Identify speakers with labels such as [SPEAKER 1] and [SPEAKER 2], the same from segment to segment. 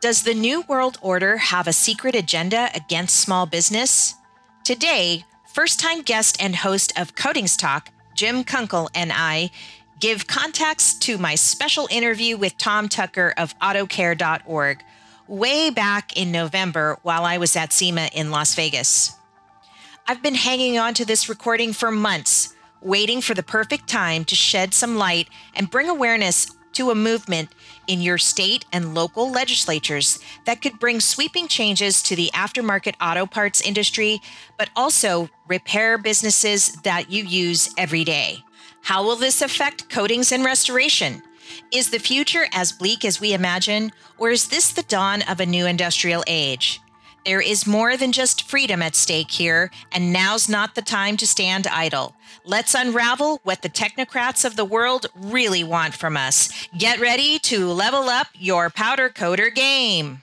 [SPEAKER 1] Does the New World Order have a secret agenda against small business? Today, first time guest and host of Coatings Talk, Jim Kunkle, and I give context to my special interview with Tom Tucker of AutoCare.org way back in November while I was at SEMA in Las Vegas. I've been hanging on to this recording for months, waiting for the perfect time to shed some light and bring awareness to a movement in your state and local legislatures that could bring sweeping changes to the aftermarket auto parts industry, but also repair businesses that you use every day. How will this affect coatings and restoration? Is the future as bleak as we imagine, or is this the dawn of a new industrial age? There is more than just freedom at stake here, and now's not the time to stand idle. Let's unravel what the technocrats of the world really want from us. Get ready to level up your powder coater game.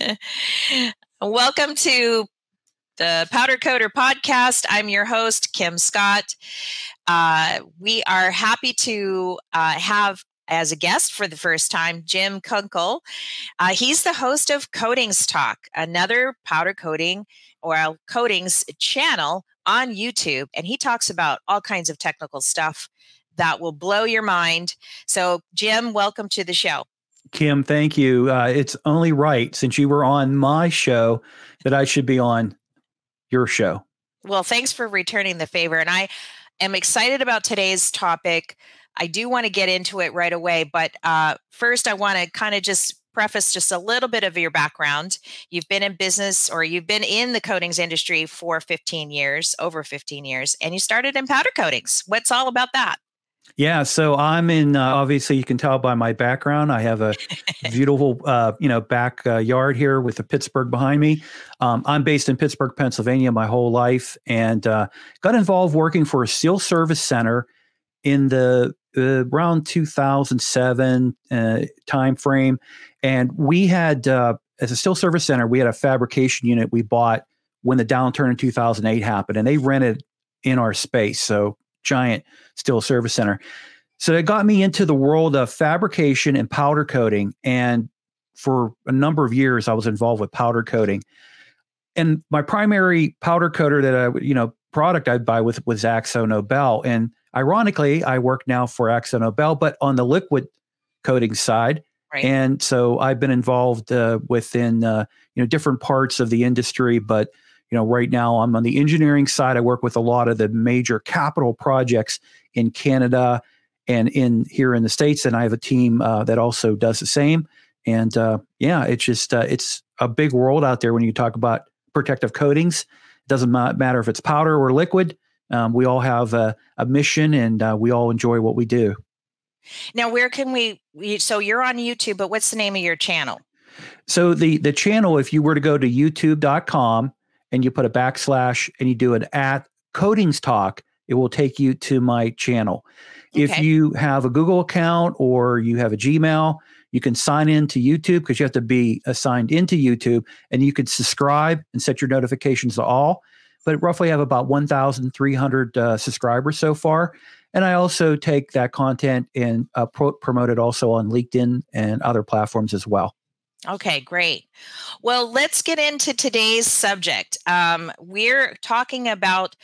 [SPEAKER 1] Welcome to the Powder Coater podcast. I'm your host, Kim Scott. Uh, we are happy to uh, have as a guest for the first time Jim Kunkle. Uh, he's the host of Coatings Talk, another powder coating or coatings channel on YouTube. And he talks about all kinds of technical stuff that will blow your mind. So, Jim, welcome to the show.
[SPEAKER 2] Kim, thank you. Uh, it's only right since you were on my show that I should be on your show.
[SPEAKER 1] Well, thanks for returning the favor. And I am excited about today's topic. I do want to get into it right away, but uh, first, I want to kind of just preface just a little bit of your background. You've been in business or you've been in the coatings industry for 15 years, over 15 years, and you started in powder coatings. What's all about that?
[SPEAKER 2] Yeah, so I'm in. Uh, obviously, you can tell by my background. I have a beautiful, uh, you know, backyard uh, here with the Pittsburgh behind me. Um, I'm based in Pittsburgh, Pennsylvania, my whole life, and uh, got involved working for a steel service center in the uh, around 2007 uh, time frame, and we had as a steel service center, we had a fabrication unit we bought when the downturn in 2008 happened, and they rented in our space. So giant steel service center. So it got me into the world of fabrication and powder coating. And for a number of years, I was involved with powder coating. And my primary powder coater that I, you know, product I'd buy with was Akzo Nobel. And ironically, I work now for Akzo Nobel, but on the liquid coating side. Right. And so I've been involved uh, within, uh, you know, different parts of the industry, but you know, right now I'm on the engineering side. I work with a lot of the major capital projects in Canada and in here in the states, and I have a team uh, that also does the same. And uh, yeah, it's just uh, it's a big world out there when you talk about protective coatings. It doesn't matter if it's powder or liquid. Um, we all have a, a mission, and uh, we all enjoy what we do.
[SPEAKER 1] Now, where can we? So you're on YouTube, but what's the name of your channel?
[SPEAKER 2] So the the channel, if you were to go to YouTube.com and you put a backslash and you do an at Coatings Talk, it will take you to my channel. Okay. If you have a Google account or you have a Gmail, you can sign in to YouTube because you have to be assigned into YouTube and you can subscribe and set your notifications to all. But roughly I have about 1,300 uh, subscribers so far. And I also take that content and uh, pro- promote it also on LinkedIn and other platforms as well.
[SPEAKER 1] Okay, great. Well, let's get into today's subject. Um, we're talking about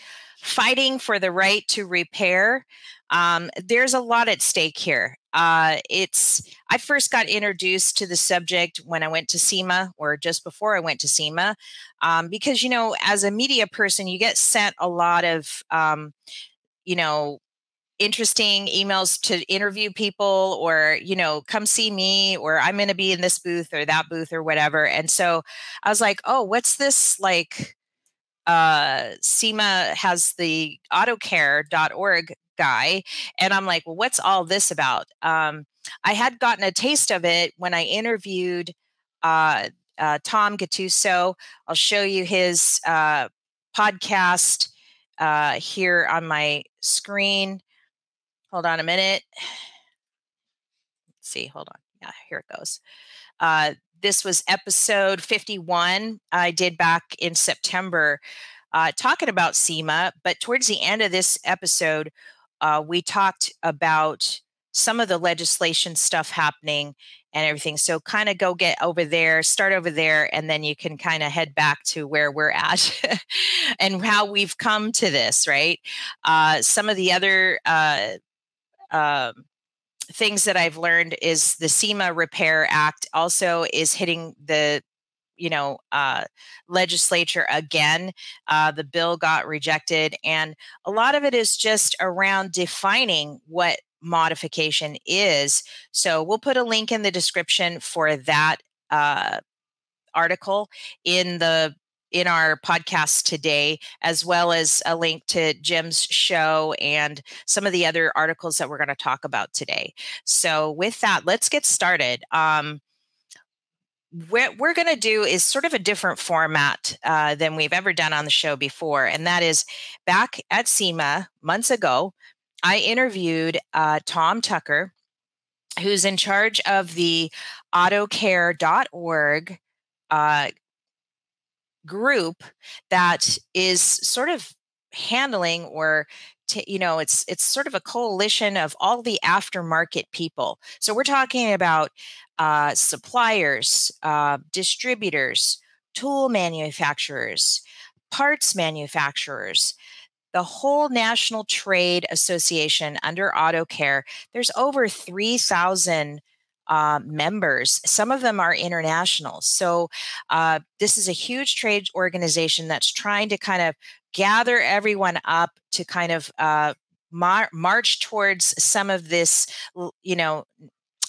[SPEAKER 1] fighting for the right to repair. Um, there's a lot at stake here. Uh, it's I first got introduced to the subject when I went to SEMA, or just before I went to SEMA, um, because you know, as a media person, you get sent a lot of um, you know interesting emails to interview people or you know come see me or i'm going to be in this booth or that booth or whatever. And so i was like oh what's this like uh sema has the autocare.org guy and i'm like well what's all this about? Um i had gotten a taste of it when i interviewed uh, uh tom gattuso. I'll show you his uh podcast uh here on my screen Hold on a minute. Let's see, hold on. Yeah, here it goes. Uh, this was episode 51 I did back in September uh, talking about SEMA. But towards the end of this episode, uh, we talked about some of the legislation stuff happening and everything. So kind of go get over there, start over there, and then you can kind of head back to where we're at and how we've come to this, right? Uh, some of the other uh, uh, things that I've learned is the SEMA Repair Act also is hitting the you know uh, legislature again. Uh, the bill got rejected and a lot of it is just around defining what modification is. So we'll put a link in the description for that uh, article in the in our podcast today, as well as a link to Jim's show and some of the other articles that we're going to talk about today. So, with that, let's get started. Um, what we're going to do is sort of a different format uh, than we've ever done on the show before. And that is back at SEMA months ago, I interviewed uh, Tom Tucker, who's in charge of the autocare.org uh, group that is sort of handling or to, you know it's it's sort of a coalition of all the aftermarket people. So we're talking about uh, suppliers uh, distributors tool manufacturers parts manufacturers the whole national trade association under auto care. There's over 3000 uh, members. Some of them are international. So, uh, this is a huge trade organization that's trying to kind of gather everyone up to kind of uh, mar- march towards some of this, you know,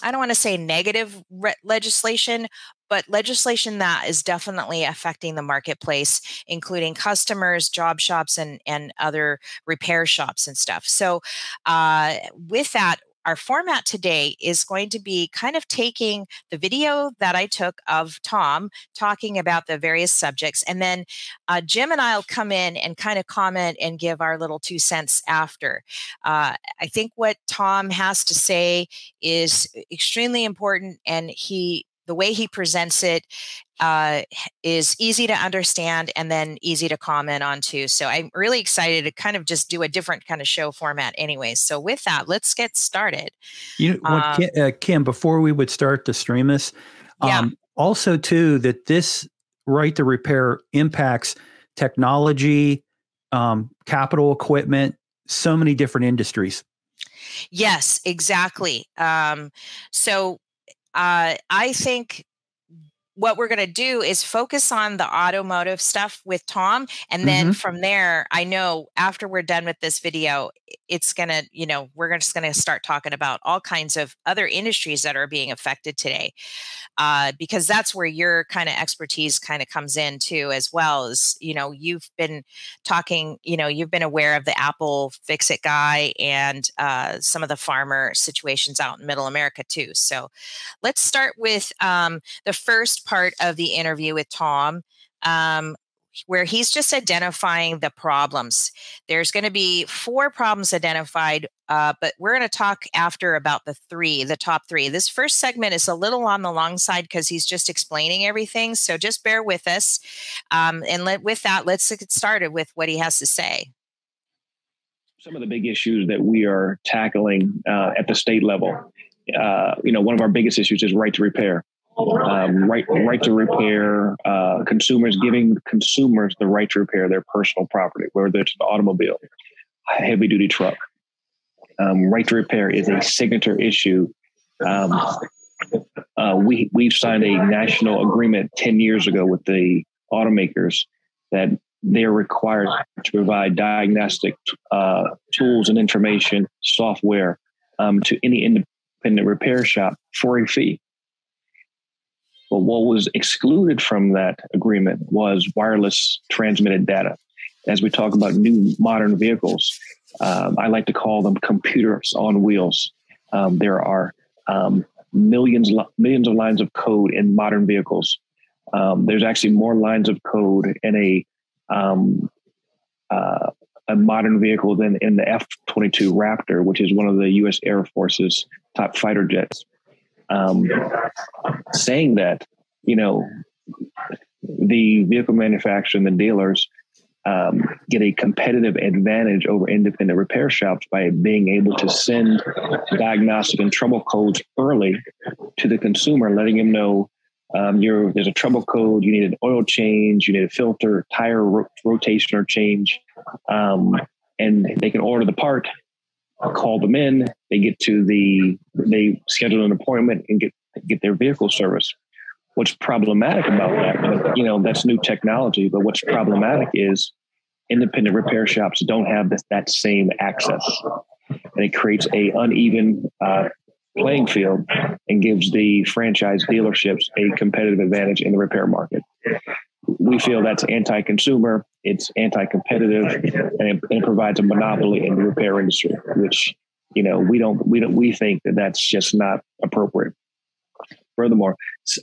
[SPEAKER 1] I don't want to say negative re- legislation, but legislation that is definitely affecting the marketplace, including customers, job shops, and and other repair shops and stuff. So, uh, with that, our format today is going to be kind of taking the video that I took of Tom talking about the various subjects, and then uh, Jim and I'll come in and kind of comment and give our little two cents after. Uh, I think what Tom has to say is extremely important, and he the way he presents it uh, is easy to understand and then easy to comment on too. So I'm really excited to kind of just do a different kind of show format, anyways. So with that, let's get started.
[SPEAKER 2] You know, what, um, Kim, uh, Kim, before we would start to stream this, um, yeah. also too that this right to repair impacts technology, um, capital equipment, so many different industries.
[SPEAKER 1] Yes, exactly. Um, so uh, I think what we're going to do is focus on the automotive stuff with Tom. And then mm-hmm. from there, I know after we're done with this video, it's going to, you know, we're just going to start talking about all kinds of other industries that are being affected today. Uh, because that's where your kind of expertise kind of comes in too, as well as, you know, you've been talking, you know, you've been aware of the Apple Fix It guy and uh, some of the farmer situations out in middle America too. So let's start with um, the first part of the interview with Tom, um, where he's just identifying the problems. There's going to be four problems identified, uh, but we're going to talk after about the three, the top three. This first segment is a little on the long side because he's just explaining everything. So just bear with us. Um, and let, with that, let's get started with what he has to say.
[SPEAKER 3] Some of the big issues that we are tackling uh, at the state level. Uh, you know, one of our biggest issues is right to repair um, right right to repair, uh, consumers giving consumers the right to repair their personal property, whether it's an automobile, heavy duty truck. Um, right to repair is a signature issue. Um, uh, we we've signed a national agreement ten years ago with the automakers that they're required to provide diagnostic uh, tools and information software um, to any independent repair shop for a fee. But what was excluded from that agreement was wireless transmitted data. As we talk about new modern vehicles, um, I like to call them computers on wheels. Um, there are um, millions millions of lines of code in modern vehicles. Um, there's actually more lines of code in a um, uh, a modern vehicle than in the F-22 Raptor, which is one of the U.S. Air Force's top fighter jets. Um, saying that, you know, the vehicle manufacturer and the dealers um, get a competitive advantage over independent repair shops by being able to send diagnostic and trouble codes early to the consumer, letting them know um, there's a trouble code, you need an oil change, you need a filter, tire ro- rotation or change, um, and they can order the part, call them in, they get to the, they schedule an appointment and get get their vehicle service. What's problematic about that, you know, that's new technology, but what's problematic is independent repair shops don't have this, that same access. And it creates a uneven uh, playing field and gives the franchise dealerships a competitive advantage in the repair market. We feel that's anti-consumer, it's anti-competitive, and it, it provides a monopoly in the repair industry, which you know we don't we don't we think that that's just not appropriate. Furthermore,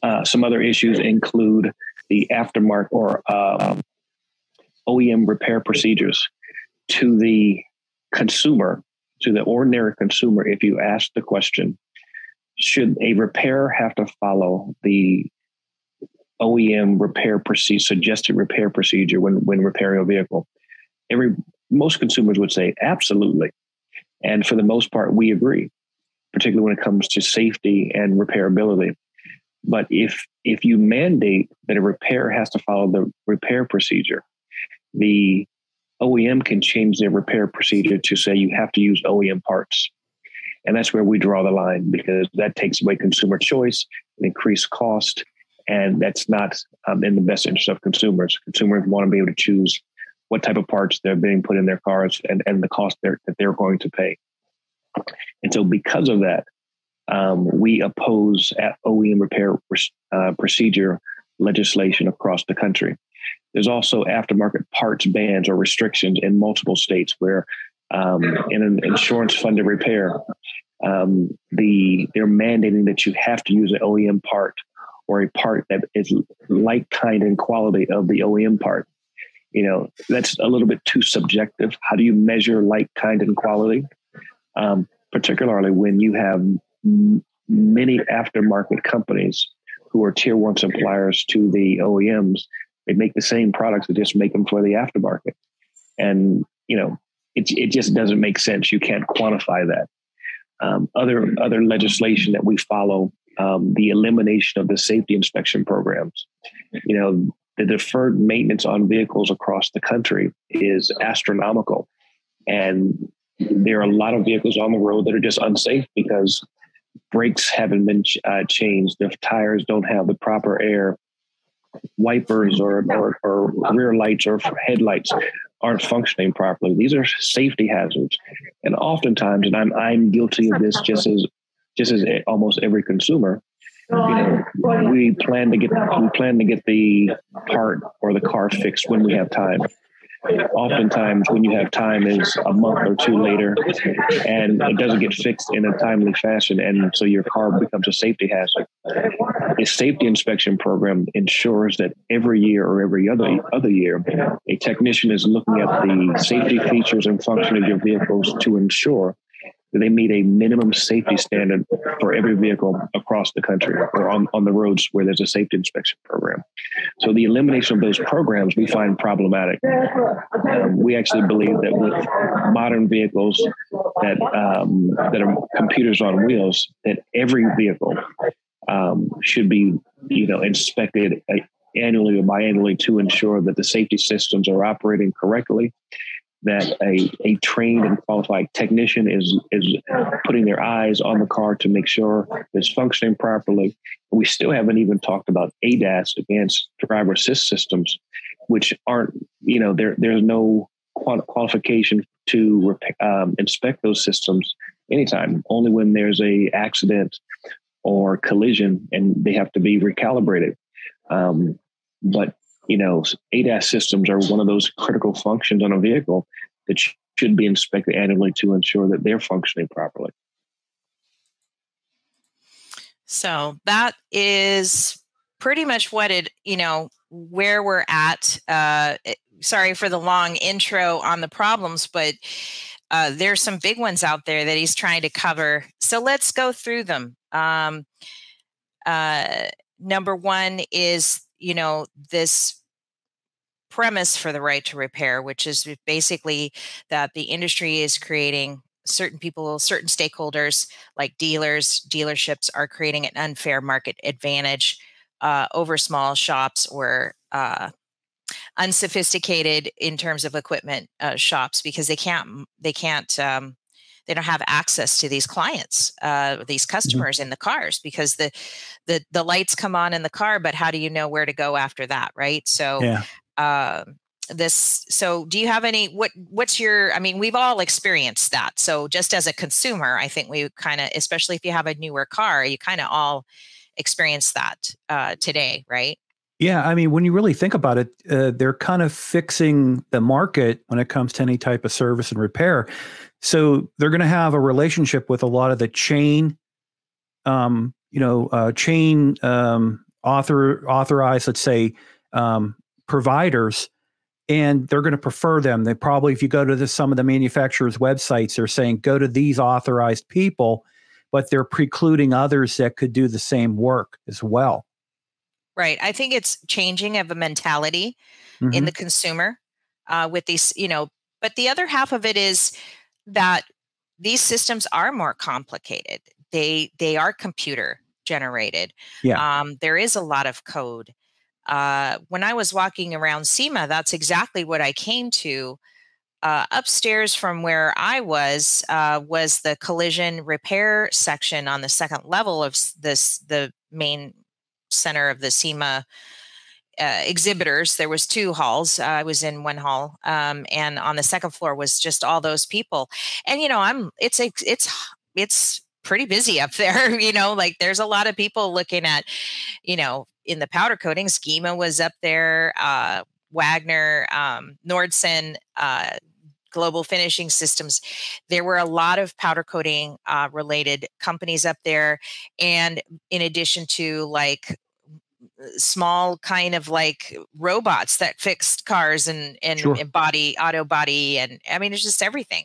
[SPEAKER 3] uh, some other issues include the aftermarket or OEM repair procedures to the consumer, to the ordinary consumer. If you ask the question, should a repair have to follow the OEM repair procedure, suggested repair procedure when, when repairing a vehicle? Every most consumers would say absolutely. And for the most part, we agree, particularly when it comes to safety and repairability. But if if you mandate that a repair has to follow the repair procedure, the OEM can change their repair procedure to say you have to use OEM parts. And that's where we draw the line because that takes away consumer choice and increased cost. And that's not um, in the best interest of consumers. Consumers want to be able to choose what type of parts they're being put in their cars and, and the cost they're, that they're going to pay. And so, because of that, um, we oppose OEM repair uh, procedure legislation across the country. There's also aftermarket parts bans or restrictions in multiple states where, um, in an insurance funded repair, um, the they're mandating that you have to use an OEM part or a part that is like kind and quality of the OEM part. You know, that's a little bit too subjective. How do you measure like kind and quality? Um, particularly when you have m- many aftermarket companies who are tier one suppliers to the OEMs they make the same products, they just make them for the aftermarket. And, you know, it, it just doesn't make sense. You can't quantify that. Um, other, other legislation that we follow, um, the elimination of the safety inspection programs. You know, the deferred maintenance on vehicles across the country is astronomical. And there are a lot of vehicles on the road that are just unsafe because brakes haven't been uh, changed, the tires don't have the proper air, wipers or, or, or rear lights or headlights aren't functioning properly. These are safety hazards, and oftentimes, and I'm I'm guilty of this just as just as almost every consumer. Oh, you know, we plan to get we plan to get the part or the car fixed when we have time. Oftentimes when you have time is a month or two later and it doesn't get fixed in a timely fashion and so your car becomes a safety hazard. A safety inspection program ensures that every year or every other other year a technician is looking at the safety features and function of your vehicles to ensure they meet a minimum safety standard for every vehicle across the country or on, on the roads where there's a safety inspection program. So the elimination of those programs we find problematic. Um, we actually believe that with modern vehicles that um, that are computers on wheels, that every vehicle um, should be you know inspected uh, annually or biannually to ensure that the safety systems are operating correctly that a, a trained and qualified technician is is putting their eyes on the car to make sure it's functioning properly. We still haven't even talked about ADAS, advanced driver assist systems, which aren't you know there there's no qualification to um, inspect those systems anytime. Only when there's a accident or collision and they have to be recalibrated. Um, but you know, ADAS systems are one of those critical functions on a vehicle that should be inspected annually to ensure that they're functioning properly.
[SPEAKER 1] So that is pretty much what it, you know, where we're at. Uh, sorry for the long intro on the problems, but uh, there's some big ones out there that he's trying to cover. So let's go through them. Um, uh, number one is, you know, this premise for the right to repair, which is basically that the industry is creating certain people, certain stakeholders like dealers, dealerships are creating an unfair market advantage uh, over small shops or uh, unsophisticated in terms of equipment uh, shops because they can't they can't um, they don't have access to these clients uh, these mm-hmm. customers mm-hmm. in the cars because the the the lights come on in the car but how do you know where to go after that right so yeah. uh, this so do you have any what what's your i mean we've all experienced that so just as a consumer i think we kind of especially if you have a newer car you kind of all experience that uh, today right
[SPEAKER 2] yeah, I mean, when you really think about it, uh, they're kind of fixing the market when it comes to any type of service and repair. So they're going to have a relationship with a lot of the chain, um, you know, uh, chain um, author authorized, let's say, um, providers, and they're going to prefer them. They probably, if you go to the, some of the manufacturers' websites, they're saying go to these authorized people, but they're precluding others that could do the same work as well.
[SPEAKER 1] Right. I think it's changing of a mentality mm-hmm. in the consumer uh, with these, you know, but the other half of it is that these systems are more complicated. They they are computer generated. Yeah. Um, there is a lot of code. Uh, when I was walking around SEMA, that's exactly what I came to. Uh, upstairs from where I was uh, was the collision repair section on the second level of this the main center of the SEMA uh, exhibitors. There was two halls. Uh, I was in one hall, um, and on the second floor was just all those people. And you know, I'm it's a, it's it's pretty busy up there. You know, like there's a lot of people looking at, you know, in the powder coating. Gema was up there. Uh, Wagner, um, Nordson. Uh, global finishing systems there were a lot of powder coating uh, related companies up there and in addition to like small kind of like robots that fixed cars and and, sure. and, body auto body and i mean it's just everything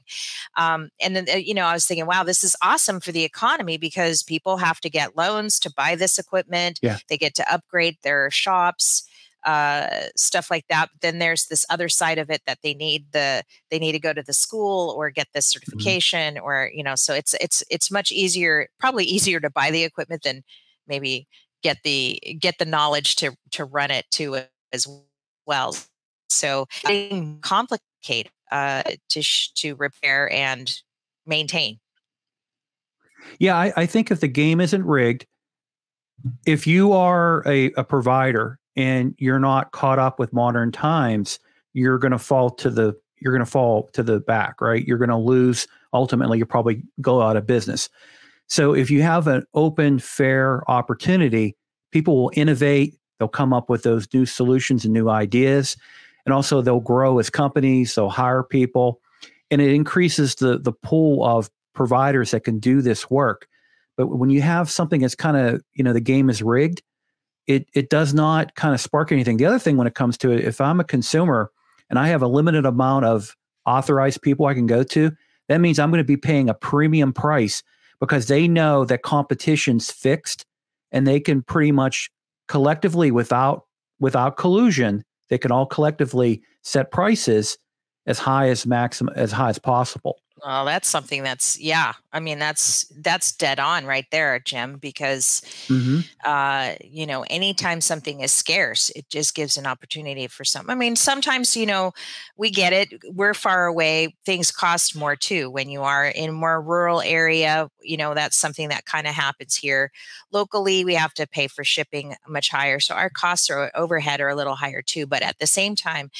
[SPEAKER 1] um, and then uh, you know i was thinking wow this is awesome for the economy because people have to get loans to buy this equipment yeah. they get to upgrade their shops uh, stuff like that but then there's this other side of it that they need the they need to go to the school or get this mm-hmm. certification mm-hmm. or you know so it's it's it's much easier probably easier to buy the equipment than maybe get the get the knowledge to to run it too as well. So complicated uh, to sh- to repair and maintain.
[SPEAKER 2] Yeah, I, I, think if the game isn't rigged, if you are a, a provider and you're not caught up with modern times, you're going to fall to the you're going to fall to the back, right? You're going to lose. Ultimately, you probably go out of business. So if you have an open, fair opportunity, people will innovate. They'll come up with those new solutions and new ideas. And also they'll grow as companies, they'll hire people. And it increases the the pool of providers that can do this work. But when you have something that's kind of, you know, the game is rigged, it it does not kind of spark anything. The other thing when it comes to it, if I'm a consumer and I have a limited amount of authorized people I can go to, that means I'm going to be paying a premium price because they know that competition's fixed and they can pretty much collectively without without collusion they can all collectively set prices as high as maximum as high as possible
[SPEAKER 1] well, that's something that's yeah. I mean, that's that's dead on right there, Jim. Because mm-hmm. uh, you know, anytime something is scarce, it just gives an opportunity for some. I mean, sometimes you know, we get it. We're far away. Things cost more too. When you are in more rural area, you know, that's something that kind of happens here. Locally, we have to pay for shipping much higher, so our costs or overhead are a little higher too. But at the same time,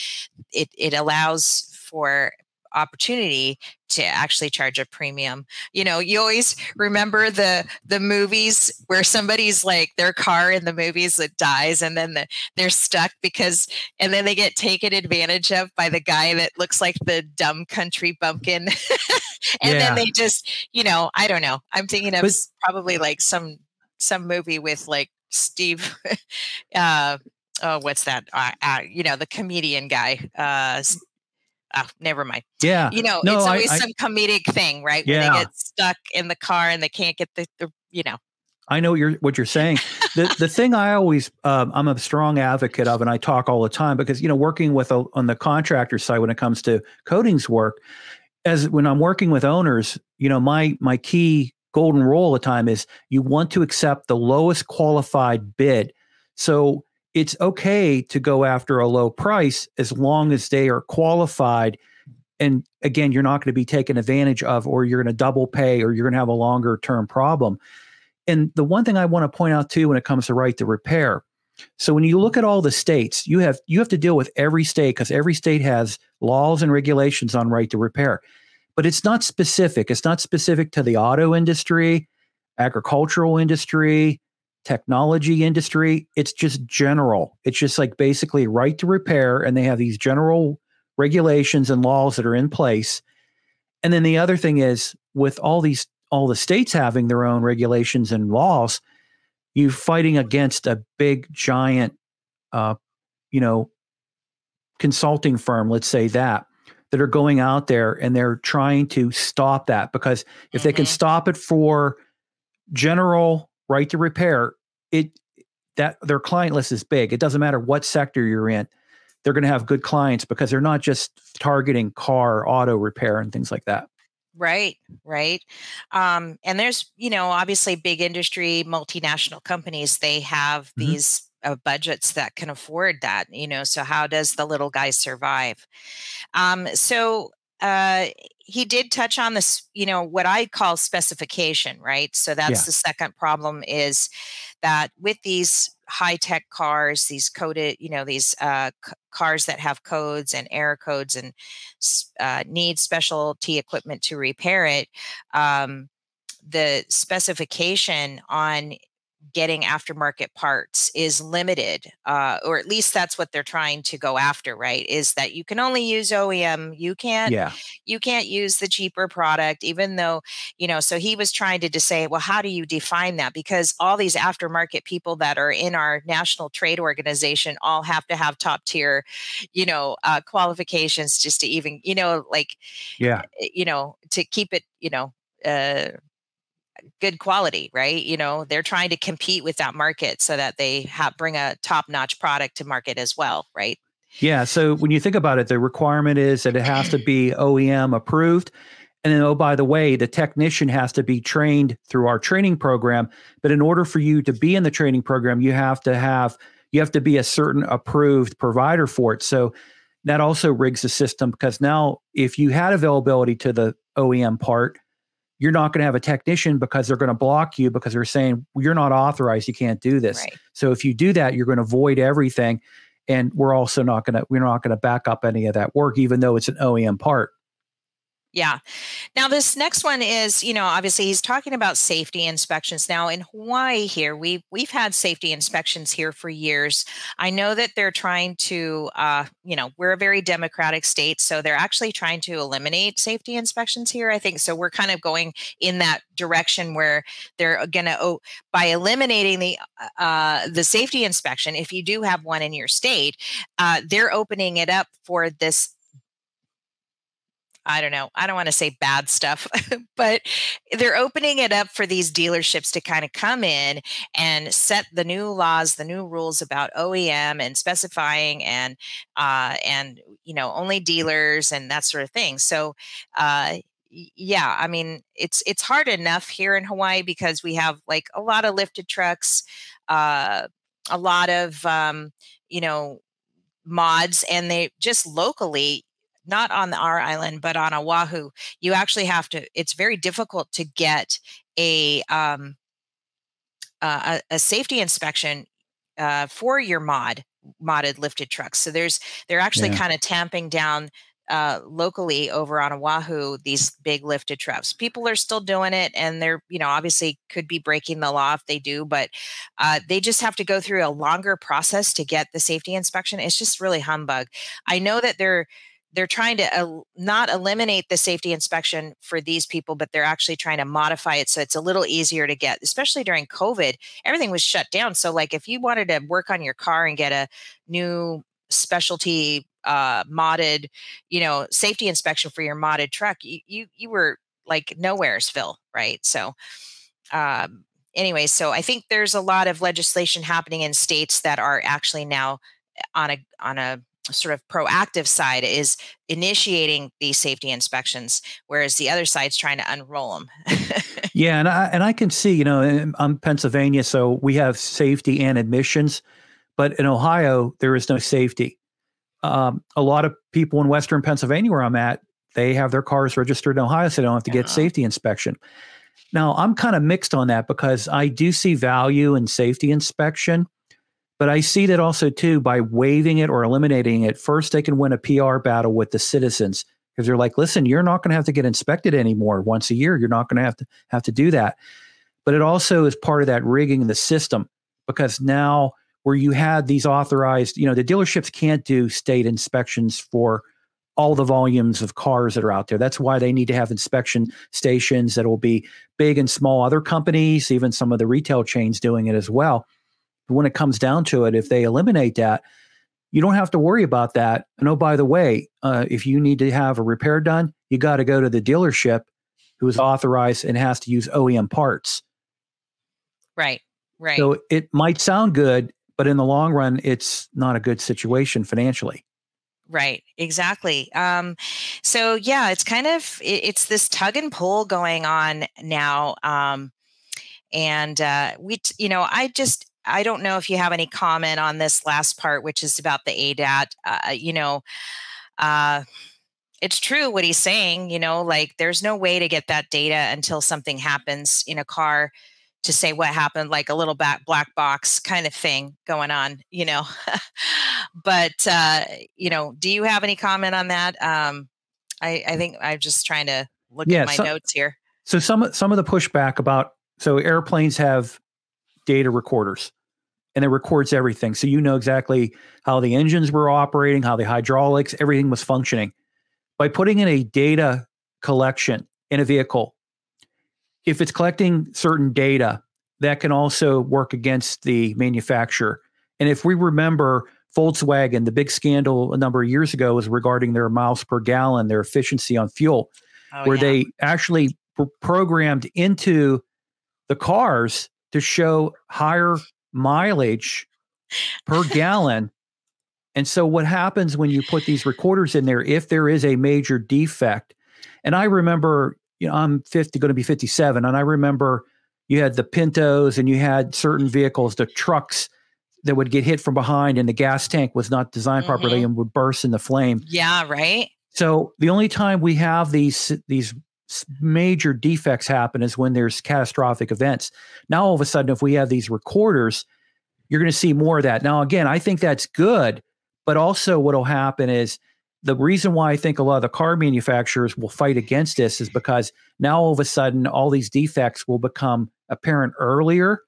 [SPEAKER 1] it it allows for opportunity to actually charge a premium. You know, you always remember the the movies where somebody's like their car in the movies that dies and then the, they're stuck because and then they get taken advantage of by the guy that looks like the dumb country bumpkin. and yeah. then they just, you know, I don't know. I'm thinking of but, probably like some some movie with like Steve uh oh what's that uh, uh, you know the comedian guy uh oh, never mind.
[SPEAKER 2] Yeah.
[SPEAKER 1] You know, no, it's always I, some I, comedic thing, right? Yeah. When they get stuck in the car and they can't get the, the you know.
[SPEAKER 2] I know what you're what you're saying. the the thing I always um, I'm a strong advocate of, and I talk all the time because you know working with a, on the contractor side when it comes to coatings work, as when I'm working with owners, you know my my key golden rule all the time is you want to accept the lowest qualified bid. So it's okay to go after a low price as long as they are qualified and again you're not going to be taken advantage of or you're going to double pay or you're going to have a longer term problem. And the one thing i want to point out too when it comes to right to repair so when you look at all the states you have you have to deal with every state because every state has laws and regulations on right to repair. But it's not specific. It's not specific to the auto industry agricultural industry technology industry it's just general it's just like basically right to repair and they have these general regulations and laws that are in place and then the other thing is with all these all the states having their own regulations and laws you fighting against a big giant uh, you know consulting firm let's say that that are going out there and they're trying to stop that because if mm-hmm. they can mm-hmm. stop it for general right to repair, it that their client list is big. It doesn't matter what sector you're in. They're going to have good clients because they're not just targeting car auto repair and things like that.
[SPEAKER 1] Right, right. Um, and there's, you know, obviously big industry, multinational companies, they have mm-hmm. these uh, budgets that can afford that, you know. So, how does the little guy survive? Um, so, uh, he did touch on this, you know, what I call specification, right? So that's yeah. the second problem is that with these high tech cars, these coded, you know, these uh, c- cars that have codes and error codes and uh, need specialty equipment to repair it, um, the specification on getting aftermarket parts is limited uh, or at least that's what they're trying to go after right is that you can only use oem you can't yeah. you can't use the cheaper product even though you know so he was trying to, to say well how do you define that because all these aftermarket people that are in our national trade organization all have to have top tier you know uh, qualifications just to even you know like
[SPEAKER 2] yeah
[SPEAKER 1] eh, you know to keep it you know uh, good quality, right? You know, they're trying to compete with that market so that they have bring a top-notch product to market as well, right?
[SPEAKER 2] Yeah. So when you think about it, the requirement is that it has to be OEM approved. And then, oh, by the way, the technician has to be trained through our training program. But in order for you to be in the training program, you have to have you have to be a certain approved provider for it. So that also rigs the system because now if you had availability to the OEM part, you're not going to have a technician because they're going to block you because they're saying well, you're not authorized you can't do this right. so if you do that you're going to void everything and we're also not going to we're not going to back up any of that work even though it's an OEM part
[SPEAKER 1] yeah. Now, this next one is, you know, obviously he's talking about safety inspections. Now, in Hawaii, here we've we've had safety inspections here for years. I know that they're trying to, uh, you know, we're a very democratic state, so they're actually trying to eliminate safety inspections here. I think so. We're kind of going in that direction where they're going to, oh, by eliminating the uh, uh, the safety inspection, if you do have one in your state, uh, they're opening it up for this I don't know, I don't want to say bad stuff, but they're opening it up for these dealerships to kind of come in and set the new laws, the new rules about OEM and specifying and uh, and you know only dealers and that sort of thing. So uh, yeah, I mean it's it's hard enough here in Hawaii because we have like a lot of lifted trucks, uh, a lot of um, you know mods and they just locally not on our island, but on Oahu, you actually have to, it's very difficult to get a, um, uh, a, a, safety inspection uh, for your mod modded lifted trucks. So there's, they're actually yeah. kind of tamping down uh, locally over on Oahu, these big lifted trucks. People are still doing it, and they're, you know, obviously could be breaking the law if they do, but uh, they just have to go through a longer process to get the safety inspection. It's just really humbug. I know that they're they're trying to uh, not eliminate the safety inspection for these people, but they're actually trying to modify it so it's a little easier to get, especially during COVID. Everything was shut down. So, like, if you wanted to work on your car and get a new specialty uh, modded, you know, safety inspection for your modded truck, you you, you were like nowheresville, right? So, um, anyway, so I think there's a lot of legislation happening in states that are actually now eh, on a on a sort of proactive side is initiating these safety inspections, whereas the other side's trying to unroll them.
[SPEAKER 2] yeah, and I and I can see, you know, I'm Pennsylvania, so we have safety and admissions, but in Ohio there is no safety. Um, a lot of people in Western Pennsylvania, where I'm at, they have their cars registered in Ohio, so they don't have to get safety inspection. Now, I'm kind of mixed on that because I do see value in safety inspection, but I see that also too by waiving it or eliminating it. First, they can win a PR battle with the citizens because they're like, "Listen, you're not going to have to get inspected anymore once a year. You're not going to have to have to do that." But it also is part of that rigging the system because now where you had these authorized, you know, the dealerships can't do state inspections for all the volumes of cars that are out there. That's why they need to have inspection stations that will be big and small. Other companies, even some of the retail chains doing it as well. But when it comes down to it, if they eliminate that, you don't have to worry about that. And oh, by the way, uh, if you need to have a repair done, you got to go to the dealership who is authorized and has to use OEM parts.
[SPEAKER 1] Right, right.
[SPEAKER 2] So it might sound good, but in the long run, it's not a good situation financially.
[SPEAKER 1] Right, exactly. Um, so yeah, it's kind of it, it's this tug and pull going on now, um, and uh, we, t- you know, I just I don't know if you have any comment on this last part, which is about the ADAS. Uh, you know, uh, it's true what he's saying. You know, like there's no way to get that data until something happens in a car to say what happened, like a little back black box kind of thing going on, you know. but uh, you know, do you have any comment on that? Um, I, I think I'm just trying to look yeah, at my so, notes here.
[SPEAKER 2] So some some of the pushback about so airplanes have data recorders and it records everything. So you know exactly how the engines were operating, how the hydraulics, everything was functioning. By putting in a data collection in a vehicle if it's collecting certain data, that can also work against the manufacturer. And if we remember Volkswagen, the big scandal a number of years ago was regarding their miles per gallon, their efficiency on fuel, oh, where yeah. they actually pr- programmed into the cars to show higher mileage per gallon. And so, what happens when you put these recorders in there, if there is a major defect? And I remember you know, I'm 50, going to be 57. And I remember you had the Pintos and you had certain vehicles, the trucks that would get hit from behind and the gas tank was not designed mm-hmm. properly and would burst in the flame.
[SPEAKER 1] Yeah, right.
[SPEAKER 2] So the only time we have these these major defects happen is when there's catastrophic events. Now all of a sudden if we have these recorders, you're going to see more of that. Now again, I think that's good, but also what'll happen is the reason why I think a lot of the car manufacturers will fight against this is because now all of a sudden all these defects will become apparent earlier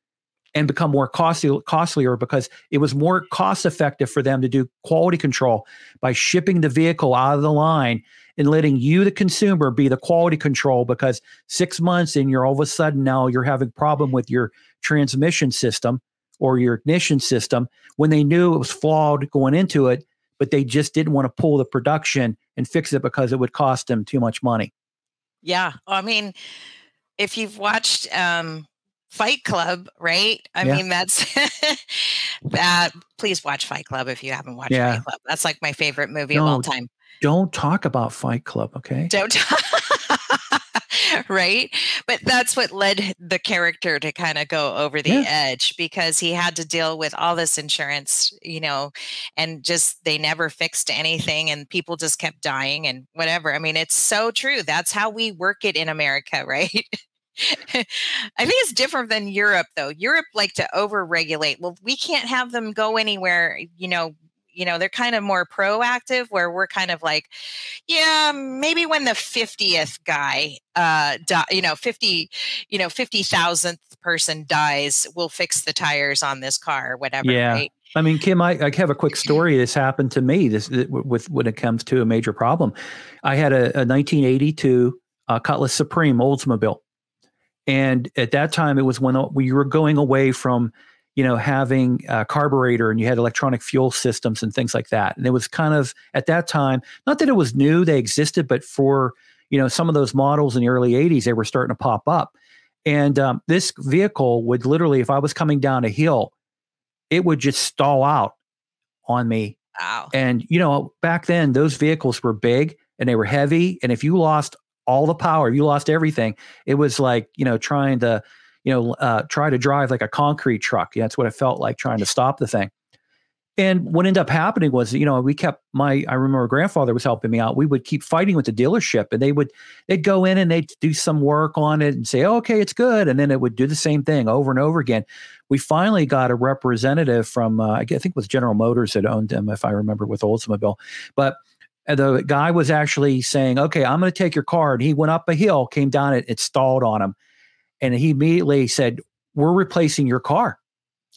[SPEAKER 2] and become more costly, costlier because it was more cost effective for them to do quality control by shipping the vehicle out of the line and letting you the consumer be the quality control because six months and you're all of a sudden now you're having problem with your transmission system or your ignition system when they knew it was flawed going into it but they just didn't want to pull the production and fix it because it would cost them too much money.
[SPEAKER 1] Yeah. I mean, if you've watched um, Fight Club, right? I yeah. mean, that's that. Please watch Fight Club if you haven't watched yeah. Fight Club. That's like my favorite movie no, of all time.
[SPEAKER 2] Don't talk about Fight Club, okay?
[SPEAKER 1] Don't. Talk. right? But that's what led the character to kind of go over the yeah. edge because he had to deal with all this insurance, you know, and just they never fixed anything and people just kept dying and whatever. I mean, it's so true. That's how we work it in America, right? I think it's different than Europe, though. Europe like to overregulate. Well, we can't have them go anywhere, you know, you know they're kind of more proactive where we're kind of like yeah maybe when the 50th guy uh die, you know 50 you know 50,000th person dies we'll fix the tires on this car or whatever
[SPEAKER 2] yeah right? I mean, Kim, I, I, have a quick story. This happened to me. This with when it comes to a major problem. I had a, a 1982 uh, Cutlass Supreme Oldsmobile, and at that time, it was when we were going away from you know, having a carburetor and you had electronic fuel systems and things like that. And it was kind of at that time, not that it was new, they existed, but for, you know, some of those models in the early 80s, they were starting to pop up. And um, this vehicle would literally, if I was coming down a hill, it would just stall out on me.
[SPEAKER 1] Wow.
[SPEAKER 2] And, you know, back then, those vehicles were big and they were heavy. And if you lost all the power, you lost everything, it was like, you know, trying to, you know, uh, try to drive like a concrete truck. Yeah, that's what it felt like trying to stop the thing. And what ended up happening was, you know, we kept my, I remember grandfather was helping me out. We would keep fighting with the dealership and they would, they'd go in and they'd do some work on it and say, oh, okay, it's good. And then it would do the same thing over and over again. We finally got a representative from, uh, I think it was General Motors that owned them, if I remember, with Oldsmobile. But the guy was actually saying, okay, I'm going to take your car. And he went up a hill, came down it, it stalled on him. And he immediately said, we're replacing your car.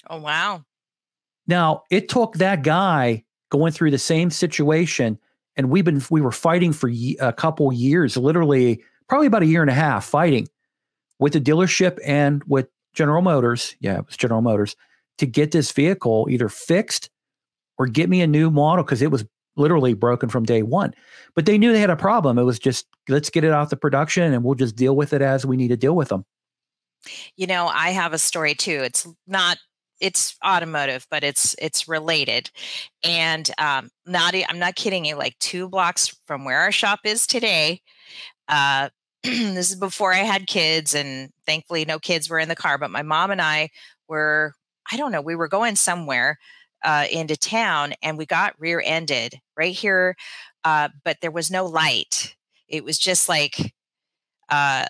[SPEAKER 1] Oh, wow.
[SPEAKER 2] Now, it took that guy going through the same situation, and we've been we were fighting for a couple years, literally probably about a year and a half, fighting with the dealership and with General Motors. Yeah, it was General Motors to get this vehicle either fixed or get me a new model because it was literally broken from day one. But they knew they had a problem. It was just let's get it off the production and we'll just deal with it as we need to deal with them.
[SPEAKER 1] You know, I have a story too. It's not it's automotive, but it's it's related. And um, not I'm not kidding you. Like two blocks from where our shop is today, uh, this is before I had kids, and thankfully no kids were in the car. But my mom and I were I don't know we were going somewhere uh, into town, and we got rear-ended right here, uh, but there was no light. It was just like uh,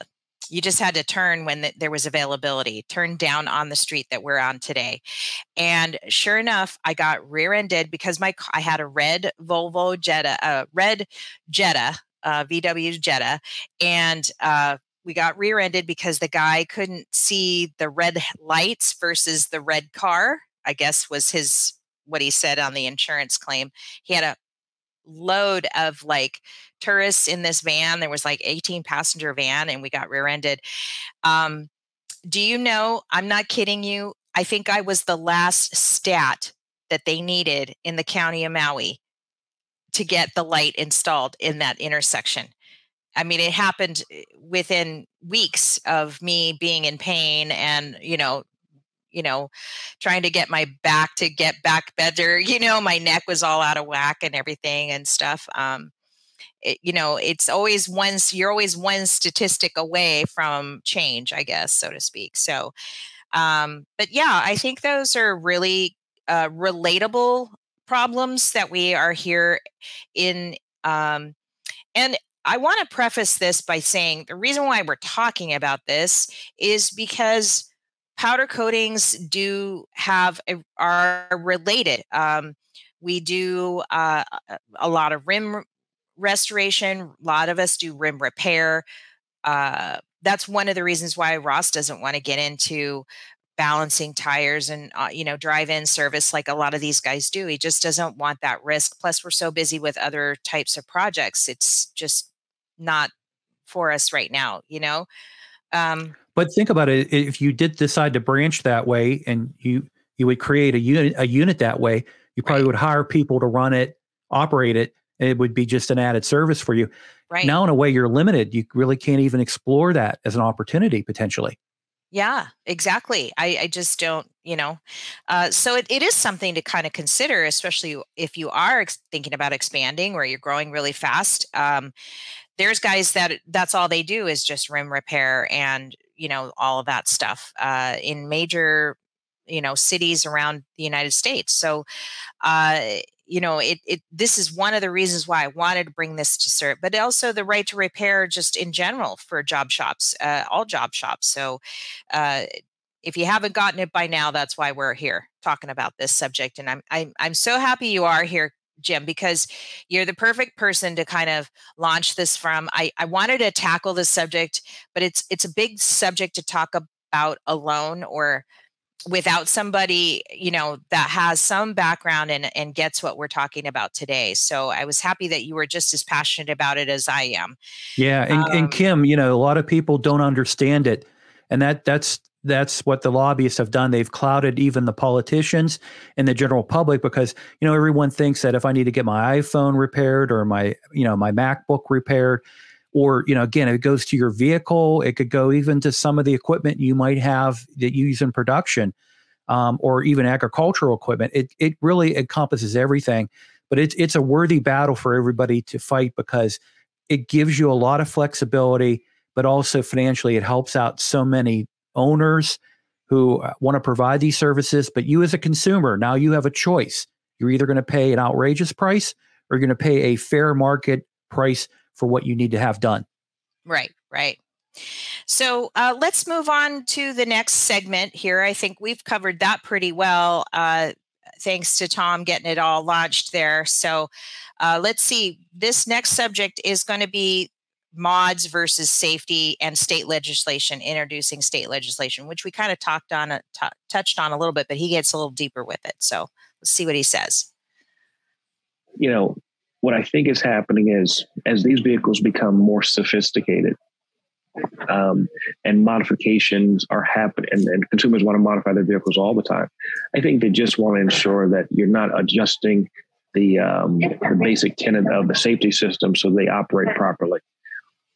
[SPEAKER 1] you just had to turn when the, there was availability turn down on the street that we're on today. And sure enough i got rear-ended because my i had a red volvo jetta a red jetta uh, vw jetta and uh, we got rear-ended because the guy couldn't see the red lights versus the red car i guess was his what he said on the insurance claim. He had a load of like tourists in this van. There was like 18 passenger van and we got rear ended. Um, do you know? I'm not kidding you. I think I was the last stat that they needed in the county of Maui to get the light installed in that intersection. I mean, it happened eh, within weeks of me being in pain and, you know, you know, trying to get my back to get back better. You know, my neck was all out of whack and everything and stuff. Um, it, you know, it's always one, you're always one statistic away from change, I guess, so to speak. So, um, but yeah, I think those are really uh, relatable problems that we are here in. Um, and I want to preface this by saying the reason why we're talking about this is because powder coatings do have a, are related. Um, we do uh, a lot of rim restoration. A lot of us do rim repair. Uh, that's one of the reasons why Ross doesn't want to get into balancing tires and uh, you know drive-in service like a lot of these guys do he just doesn't want that risk plus we're so busy with other types of projects it's just not for us right now you know um,
[SPEAKER 2] but think about it: if you did decide to branch that way, and you you would create a unit a unit that way, you probably right. would hire people to run it, operate it. It would be just an added service for you.
[SPEAKER 1] Right
[SPEAKER 2] now, in a way, you're limited. You really can't even explore that as an opportunity potentially.
[SPEAKER 1] Yeah, exactly. I, I just don't, you know. Uh, so it, it is something to kind of consider, especially if you are ex- thinking about expanding or you're growing really fast. Um, there's guys that that's all they do is just rim repair and you know all of that stuff uh, in major you know cities around the united states. So uh, you know it, it this is one of the reasons why i wanted to bring this to CERT but also the right to repair just in general for job shops uh, all job shops. So uh, if you haven't gotten it by now that's why we're here talking about this subject and i'm i'm, I'm so happy you are here Jim, because you're the perfect person to kind of launch this from. I, I wanted to tackle this subject, but it's it's a big subject to talk about alone or without somebody you know that has some background and and gets what we're talking about today so i was happy that you were just as passionate about it as i am
[SPEAKER 2] yeah and, um, and kim you know a lot of people don't understand it and that that's that's what the lobbyists have done. They've clouded even the politicians and the general public because you know everyone thinks that if I need to get my iPhone repaired or my you know my MacBook repaired, or you know again it goes to your vehicle it could go even to some of the equipment you might have that you use in production um, or even agricultural equipment it, it really encompasses everything but it's it's a worthy battle for everybody to fight because it gives you a lot of flexibility but also financially it helps out so many owners who uh, want to provide these services but you as a consumer now you have a choice you're either going to pay an outrageous price or you're going to pay a fair market price for what you need to have done.
[SPEAKER 1] Right, right. So uh, let's move on to the next segment here. I think we've covered that pretty well. Uh, thanks to Tom getting it all launched there. So uh, let's see. This next subject is going to be mods versus safety and state legislation, introducing state legislation, which we kind of talked on, uh, t- touched on a little bit, but he gets a little deeper with it. So let's see what he says.
[SPEAKER 3] You know, what I think is happening is as these vehicles become more sophisticated, um, and modifications are happening, and, and, consumers want to modify their vehicles all the time. I think they just want to ensure that you're not adjusting the um, the basic tenet of the safety system so they operate properly.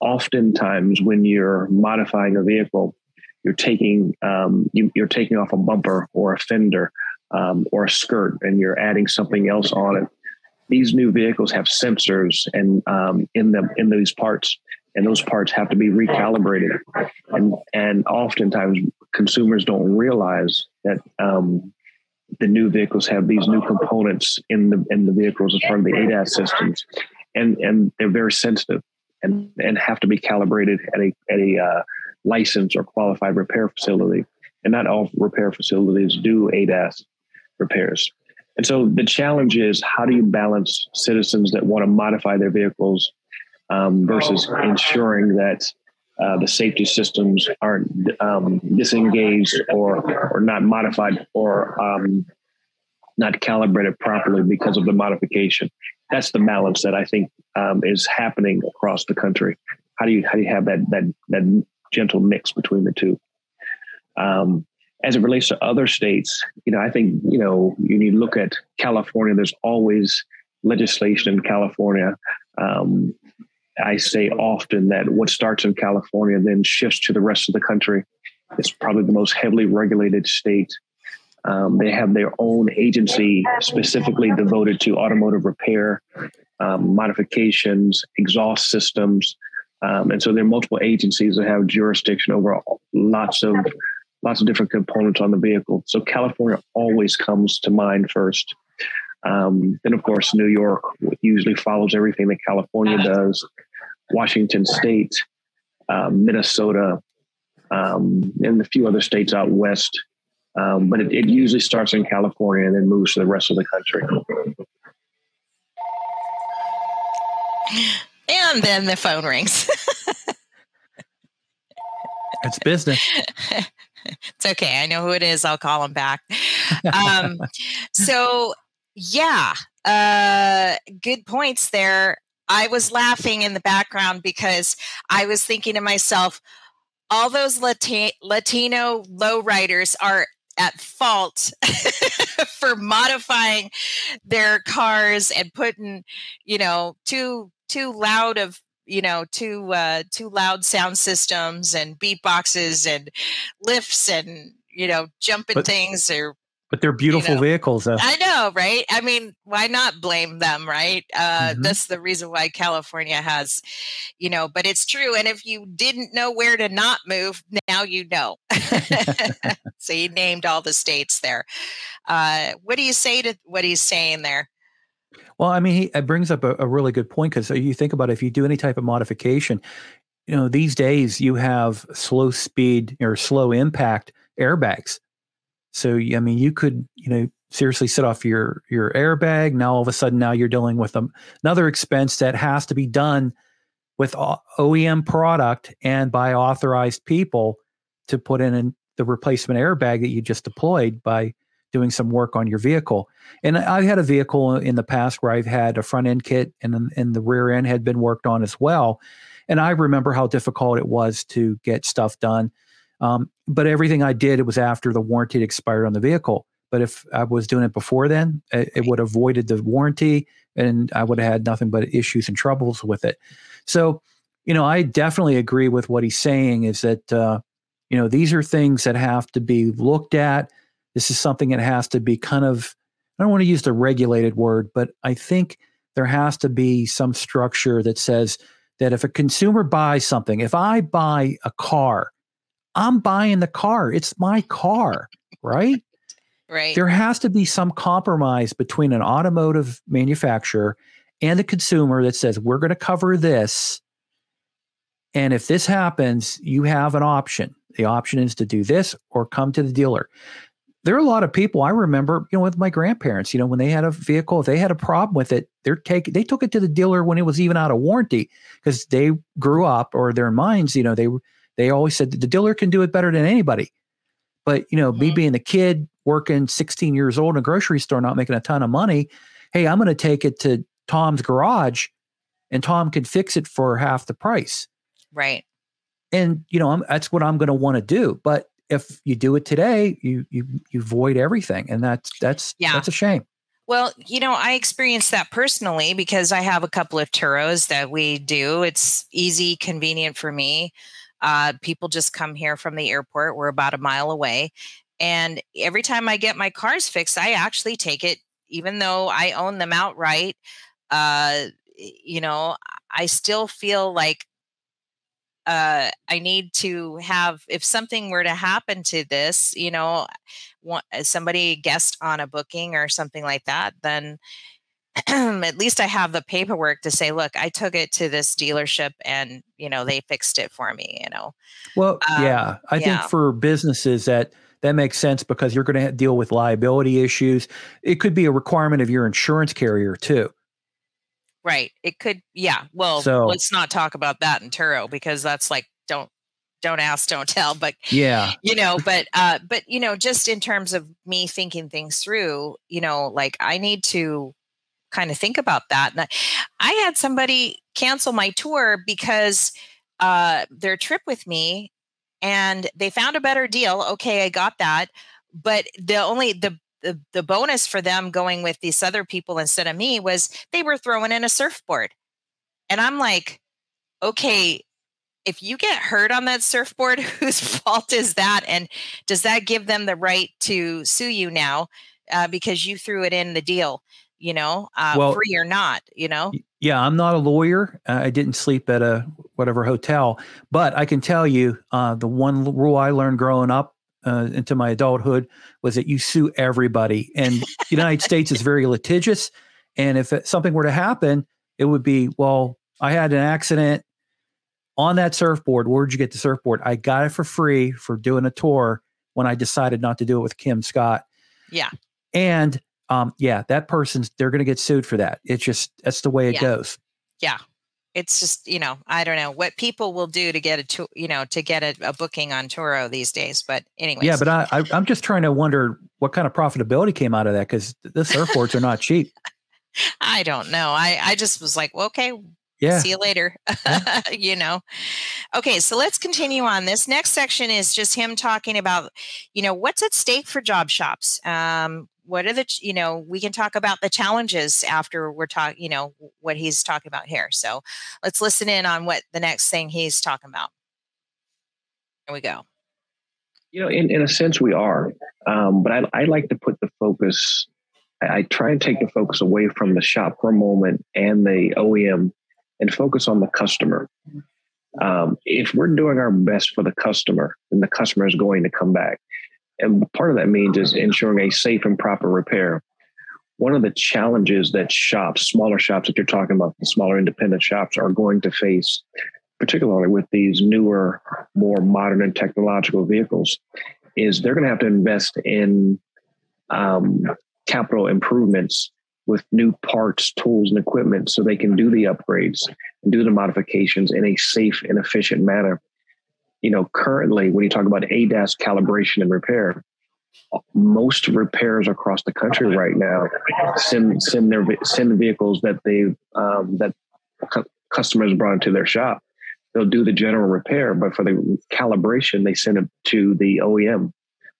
[SPEAKER 3] Oftentimes, when you're modifying a vehicle, you're taking um, you, are taking off a bumper or a fender um, or a skirt, and you're adding something else on it. These new vehicles have sensors and um, in them in these parts and those parts have to be recalibrated. And and oftentimes consumers don't realize that um, the new vehicles have these new components in the in the vehicles as part of the ADAS systems. And and they're very sensitive and and have to be calibrated at a at a uh, licensed or qualified repair facility. And not all repair facilities do ADAS repairs. And so the challenge is how do you balance citizens that want to modify their vehicles um, versus ensuring that uh, the safety systems aren't um, disengaged or or not modified or um, not calibrated properly because of the modification. That's the balance that I think um, is happening across the country. How do you how do you have that that that gentle mix between the two? Um, as it relates to other states, you know, I think, you know, you need to look at California. There's always legislation in California. Um, I say often that what starts in California then shifts to the rest of the country. It's probably the most heavily regulated state. Um, they have their own agency specifically devoted to automotive repair, um, modifications, exhaust systems. Um, and so there are multiple agencies that have jurisdiction over lots of lots of different components on the vehicle. So California always comes to mind first. Um, then, of course, New York usually follows everything that California does. Washington State, um, Minnesota, um, and a few other states out west. Um, but it, it usually starts in California and then moves to the rest of the country.
[SPEAKER 1] And then the phone rings.
[SPEAKER 2] it's business.
[SPEAKER 1] it's okay. I know who it is. I'll call him back. Um, so, yeah, uh, good points there. I was laughing in the background because I was thinking to myself, all those Lati- Latino lowriders are at fault for modifying their cars and putting, you know, too too loud of you know too uh, too loud sound systems and beatboxes and lifts and you know jumping but, things or
[SPEAKER 2] but they're beautiful
[SPEAKER 1] you know,
[SPEAKER 2] vehicles though.
[SPEAKER 1] i know right i mean why not blame them right uh, mm-hmm. that's the reason why california has you know but it's true and if you didn't know where to not move now you know so you named all the states there uh, what do you say to what he's saying there
[SPEAKER 2] well, I mean, he it brings up a, a really good point because you think about it, if you do any type of modification, you know, these days you have slow speed or slow impact airbags. So, I mean, you could, you know, seriously set off your your airbag. Now, all of a sudden, now you're dealing with another expense that has to be done with OEM product and by authorized people to put in the replacement airbag that you just deployed by doing some work on your vehicle. And I've had a vehicle in the past where I've had a front end kit and, and the rear end had been worked on as well. And I remember how difficult it was to get stuff done. Um, but everything I did, it was after the warranty expired on the vehicle. But if I was doing it before then, it, it would have voided the warranty and I would have had nothing but issues and troubles with it. So you know, I definitely agree with what he's saying. Is that uh, you know these are things that have to be looked at. This is something that has to be kind of I don't want to use the regulated word, but I think there has to be some structure that says that if a consumer buys something, if I buy a car, I'm buying the car. It's my car, right?
[SPEAKER 1] right.
[SPEAKER 2] There has to be some compromise between an automotive manufacturer and the consumer that says, we're going to cover this. And if this happens, you have an option. The option is to do this or come to the dealer there are a lot of people I remember, you know, with my grandparents, you know, when they had a vehicle, if they had a problem with it, they're take they took it to the dealer when it was even out of warranty because they grew up or their minds, you know, they they always said the dealer can do it better than anybody. But you know, mm-hmm. me being a kid working 16 years old in a grocery store, not making a ton of money, hey, I'm going to take it to Tom's garage, and Tom can fix it for half the price.
[SPEAKER 1] Right.
[SPEAKER 2] And you know, I'm, that's what I'm going to want to do. But if you do it today, you you you void everything, and that's that's yeah. that's a shame.
[SPEAKER 1] Well, you know, I experienced that personally because I have a couple of Turos that we do. It's easy, convenient for me. Uh, people just come here from the airport. We're about a mile away. And every time I get my cars fixed, I actually take it, even though I own them outright. Uh, you know, I still feel like uh, I need to have, if something were to happen to this, you know, somebody guest on a booking or something like that, then at least I have the paperwork to say, look, I took it to this dealership and, you know, they fixed it for me, you know.
[SPEAKER 2] Well, um, yeah, I yeah. think for businesses that, that makes sense because you're going to deal with liability issues. It could be a requirement of your insurance carrier too.
[SPEAKER 1] Right. It could, yeah. Well, so, let's not talk about that in Turo because that's like, don't, don't ask, don't tell. But
[SPEAKER 2] yeah,
[SPEAKER 1] you know, but, uh, but, you know, just in terms of me thinking things through, you know, like I need to kind of think about that. And I, had somebody cancel my tour because uh, their trip with me and they found a better deal. Okay, I got that. But the only, the the, the bonus for them going with these other people instead of me was they were throwing in a surfboard. And I'm like, okay, if you get hurt on that surfboard, whose fault is that? And does that give them the right to sue you now uh, because you threw it in the deal, you know, uh, well, free or not, you know?
[SPEAKER 2] Yeah, I'm not a lawyer. I didn't sleep at a whatever hotel, but I can tell you uh, the one rule I learned growing up uh, into my adulthood was that you sue everybody. And the United States is very litigious. And if it, something were to happen, it would be, well, I had an accident on that surfboard. Where'd you get the surfboard? I got it for free for doing a tour when I decided not to do it with Kim Scott.
[SPEAKER 1] Yeah.
[SPEAKER 2] And um, yeah, that person's they're going to get sued for that. It's just that's the way it
[SPEAKER 1] yeah.
[SPEAKER 2] goes.
[SPEAKER 1] Yeah. It's just you know i don't know what people will do to get a to, you know to get a, a booking on turo these days but anyway
[SPEAKER 2] yeah but I, I am just trying to wonder what kind of profitability came out of that because the surfboards are not cheap.
[SPEAKER 1] I don't know. I i just was like well, okay yeah. see you later. Yeah. you know? Okay so let's continue on. This next section is just him talking about you know what's at stake for job shops? Um what are the you know we can talk about the challenges after we're talking you know what he's talking about here. So let's listen in on what the next thing he's talking about. Here we go.
[SPEAKER 3] You know in, in a sense we are um, but I, I like to put the focus I, I try and take the focus away from the shop for a moment and the oem and focus on the customer. Um, if we're doing our best for the customer then the customer is going to come back and part of that means is ensuring a safe and proper repair. One of the challenges that shops, smaller shops that you're talking about, the smaller independent shops are going to face, particularly with these newer, more modern and technological vehicles, is they're going to have to invest in um, capital improvements with new parts, tools, and equipment so they can do the upgrades and do the modifications in a safe and efficient manner you know, currently when you talk about ADAS calibration and repair, most repairs across the country right now send send their send vehicles that they um, that cu- customers brought into their shop. They'll do the general repair, but for the calibration, they send it to the OEM,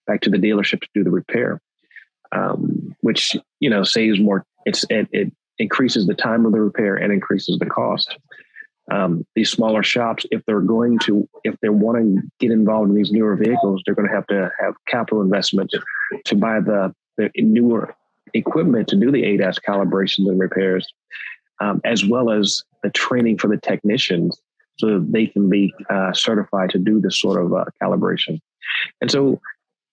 [SPEAKER 3] back to the dealership to do the repair, um, which you know saves more. It's it, it increases the time of the repair and increases the cost. Um, these smaller shops, if they're going to, if they want to get involved in these newer vehicles, they're going to have to have capital investment to buy the, the newer equipment to do the ADAS calibrations and repairs, um, as well as the training for the technicians so that they can be uh, certified to do this sort of uh, calibration. And so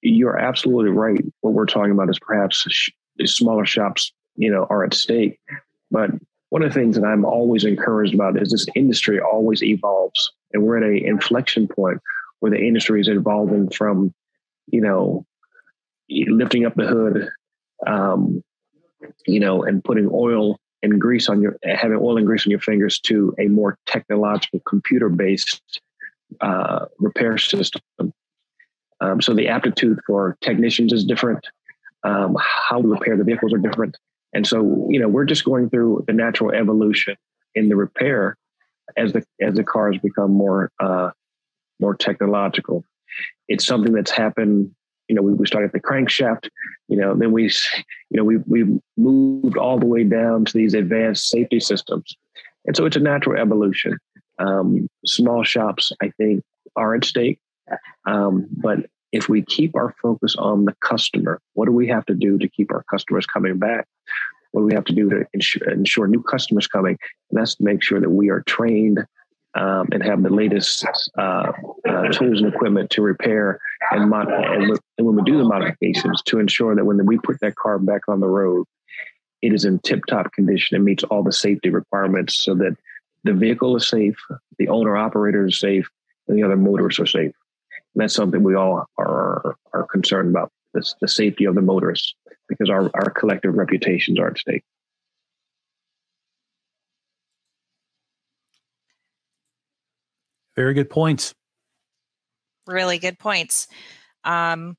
[SPEAKER 3] you're absolutely right. What we're talking about is perhaps sh- smaller shops, you know, are at stake. But one of the things that I'm always encouraged about is this industry always evolves, and we're at an inflection point where the industry is evolving from, you know, lifting up the hood, um, you know, and putting oil and grease on your having oil and grease on your fingers to a more technological computer based uh, repair system. Um, so the aptitude for technicians is different. Um, how to repair the vehicles are different. And so, you know, we're just going through the natural evolution in the repair as the as the cars become more uh, more technological. It's something that's happened. You know, we, we started the crankshaft. You know, then we, you know, we we moved all the way down to these advanced safety systems, and so it's a natural evolution. Um, small shops, I think, are at stake, um, but if we keep our focus on the customer, what do we have to do to keep our customers coming back? What do we have to do to ensure, ensure new customers coming? And that's to make sure that we are trained um, and have the latest uh, uh, tools and equipment to repair and, mod- and, and when we do the modifications to ensure that when we put that car back on the road, it is in tip-top condition and meets all the safety requirements so that the vehicle is safe, the owner operator is safe, and the other motorists are safe. And that's something we all are are concerned about this, the safety of the motorists because our, our collective reputations are at stake.
[SPEAKER 2] Very good points.
[SPEAKER 1] Really good points. Um,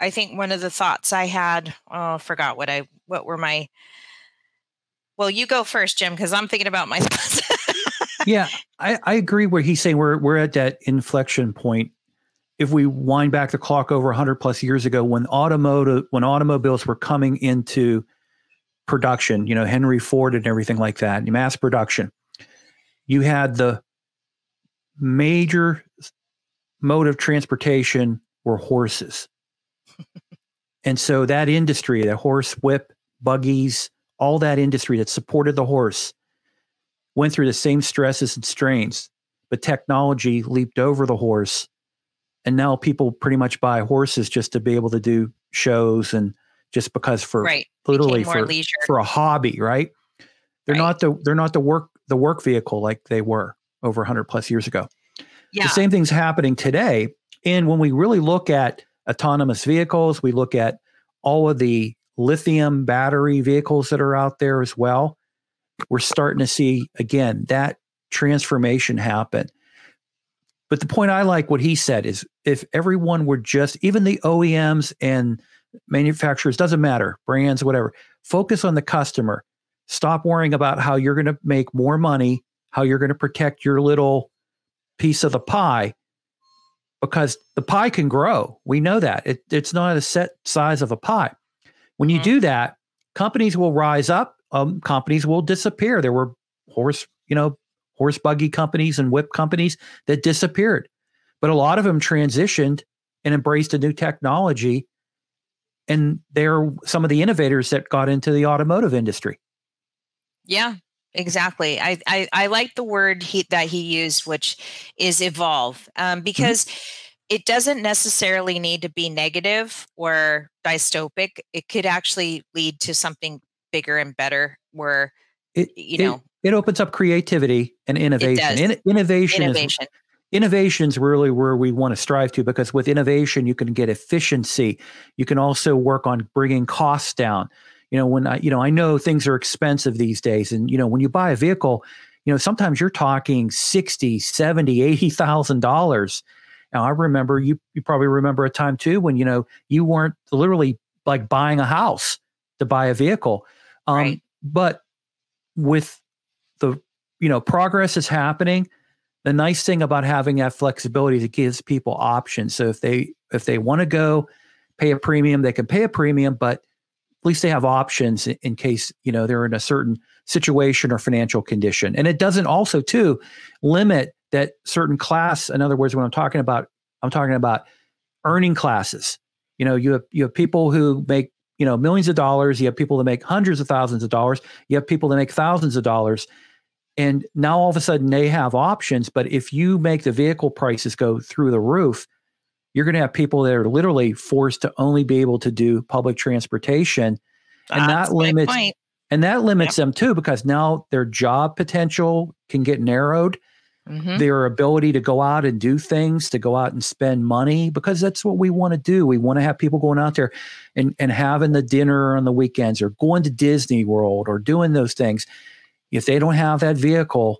[SPEAKER 1] I think one of the thoughts I had, oh, I forgot what I what were my. Well, you go first, Jim, because I'm thinking about my thoughts.
[SPEAKER 2] yeah, I, I agree. Where he's saying we're we're at that inflection point if we wind back the clock over 100 plus years ago when automotive when automobiles were coming into production you know henry ford and everything like that mass production you had the major mode of transportation were horses. And so that industry the horse whip buggies all that industry that supported the horse went through the same stresses and strains but technology leaped over the horse and now people pretty much buy horses just to be able to do shows and just because for
[SPEAKER 1] right.
[SPEAKER 2] literally for, for a hobby, right? They're right. not the they're not the work the work vehicle like they were over 100 plus years ago. Yeah. The same thing's happening today. And when we really look at autonomous vehicles, we look at all of the lithium battery vehicles that are out there as well. We're starting to see again that transformation happen. But the point I like what he said is if everyone were just, even the OEMs and manufacturers, doesn't matter, brands, whatever, focus on the customer. Stop worrying about how you're going to make more money, how you're going to protect your little piece of the pie, because the pie can grow. We know that. It, it's not a set size of a pie. When you mm-hmm. do that, companies will rise up, um, companies will disappear. There were horse, you know, horse buggy companies and whip companies that disappeared. But a lot of them transitioned and embraced a new technology. And they're some of the innovators that got into the automotive industry.
[SPEAKER 1] Yeah, exactly. I, I, I like the word he, that he used, which is evolve, um, mm-hmm. because mm-hmm. it doesn't necessarily need to be negative or dystopic. It could actually lead to something bigger and better where, it, you know,
[SPEAKER 2] it opens up creativity and innovation. In, innovation, innovation. Is, innovation is really where we want to strive to because with innovation you can get efficiency. You can also work on bringing costs down. You know, when I, you know, I know things are expensive these days and you know, when you buy a vehicle, you know, sometimes you're talking 60, 70, 80,000 dollars. Now, I remember you you probably remember a time too when you know you weren't literally like buying a house to buy a vehicle. Um, right. but with the you know progress is happening the nice thing about having that flexibility is it gives people options so if they if they want to go pay a premium they can pay a premium but at least they have options in case you know they're in a certain situation or financial condition. And it doesn't also too limit that certain class. In other words, when I'm talking about, I'm talking about earning classes. You know, you have you have people who make you know millions of dollars. You have people that make hundreds of thousands of dollars. You have people that make thousands of dollars. And now all of a sudden they have options. But if you make the vehicle prices go through the roof, you're going to have people that are literally forced to only be able to do public transportation. And That's that limits and that limits yep. them too because now their job potential can get narrowed. Mm-hmm. Their ability to go out and do things, to go out and spend money, because that's what we want to do. We want to have people going out there and, and having the dinner on the weekends or going to Disney World or doing those things. If they don't have that vehicle,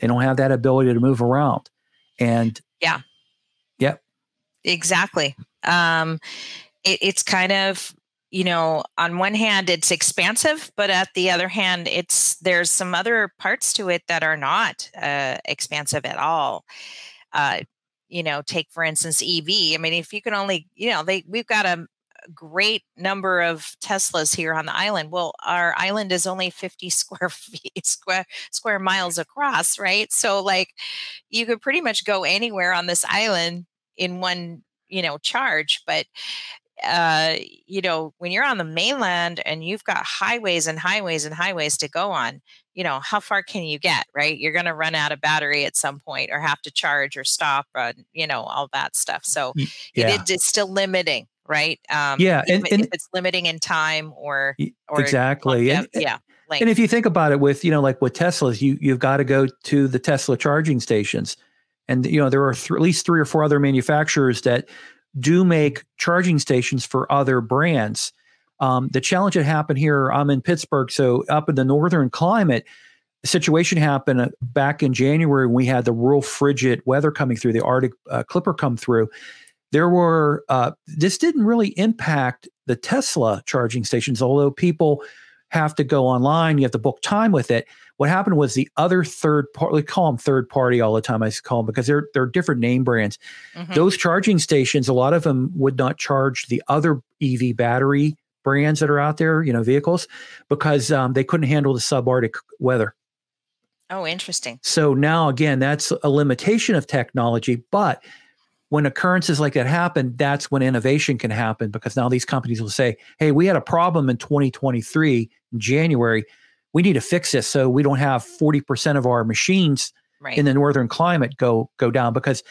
[SPEAKER 2] they don't have that ability to move around. And
[SPEAKER 1] yeah.
[SPEAKER 2] Yep.
[SPEAKER 1] Exactly. Um, it, it's kind of you know on one hand it's expansive but at the other hand it's there's some other parts to it that are not uh, expansive at all uh, you know take for instance ev i mean if you can only you know they we've got a great number of teslas here on the island well our island is only 50 square feet square square miles across right so like you could pretty much go anywhere on this island in one you know charge but uh, you know, when you're on the mainland and you've got highways and highways and highways to go on, you know, how far can you get, right? You're going to run out of battery at some point or have to charge or stop, uh, you know, all that stuff. So yeah. it, it's still limiting, right?
[SPEAKER 2] Um, yeah.
[SPEAKER 1] And, and, if it's limiting in time or, or
[SPEAKER 2] exactly.
[SPEAKER 1] And, yeah.
[SPEAKER 2] Length. And if you think about it with, you know, like with Teslas, you, you've got to go to the Tesla charging stations. And, you know, there are th- at least three or four other manufacturers that do make charging stations for other brands. Um, the challenge that happened here, I'm in Pittsburgh, so up in the northern climate, the situation happened uh, back in January when we had the real frigid weather coming through, the Arctic uh, Clipper come through. There were, uh, this didn't really impact the Tesla charging stations, although people have to go online, you have to book time with it. What happened was the other third party, we call them third party all the time. I call them because they're they're different name brands. Mm-hmm. Those charging stations, a lot of them would not charge the other EV battery brands that are out there, you know, vehicles, because um, they couldn't handle the subarctic weather.
[SPEAKER 1] Oh, interesting.
[SPEAKER 2] So now again, that's a limitation of technology, but when occurrences like that happen, that's when innovation can happen because now these companies will say, "Hey, we had a problem in 2023 in January. We need to fix this so we don't have 40% of our machines right. in the northern climate go go down. Because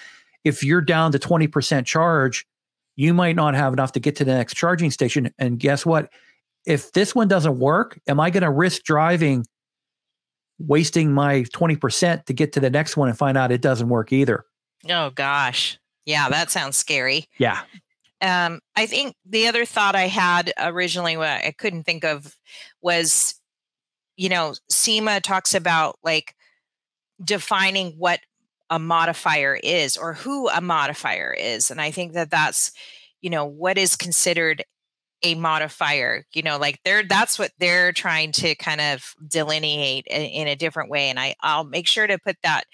[SPEAKER 2] if you're down to 20% charge you might not have enough to get to the next charging station. And guess what? If this one doesn't work am i going to risk driving wasting my 20% to get to the next one and find out it doesn't work either?
[SPEAKER 1] Oh gosh yeah that sounds scary
[SPEAKER 2] yeah
[SPEAKER 1] um, I think the other thought I had originally, what I couldn't think of, was you know, SEMA talks about like defining what a modifier is or who a modifier is. And I think that that's, you know, what is considered a modifier you know like they're that's what they're trying to kind of delineate in, in a different way and i i'll make sure to put that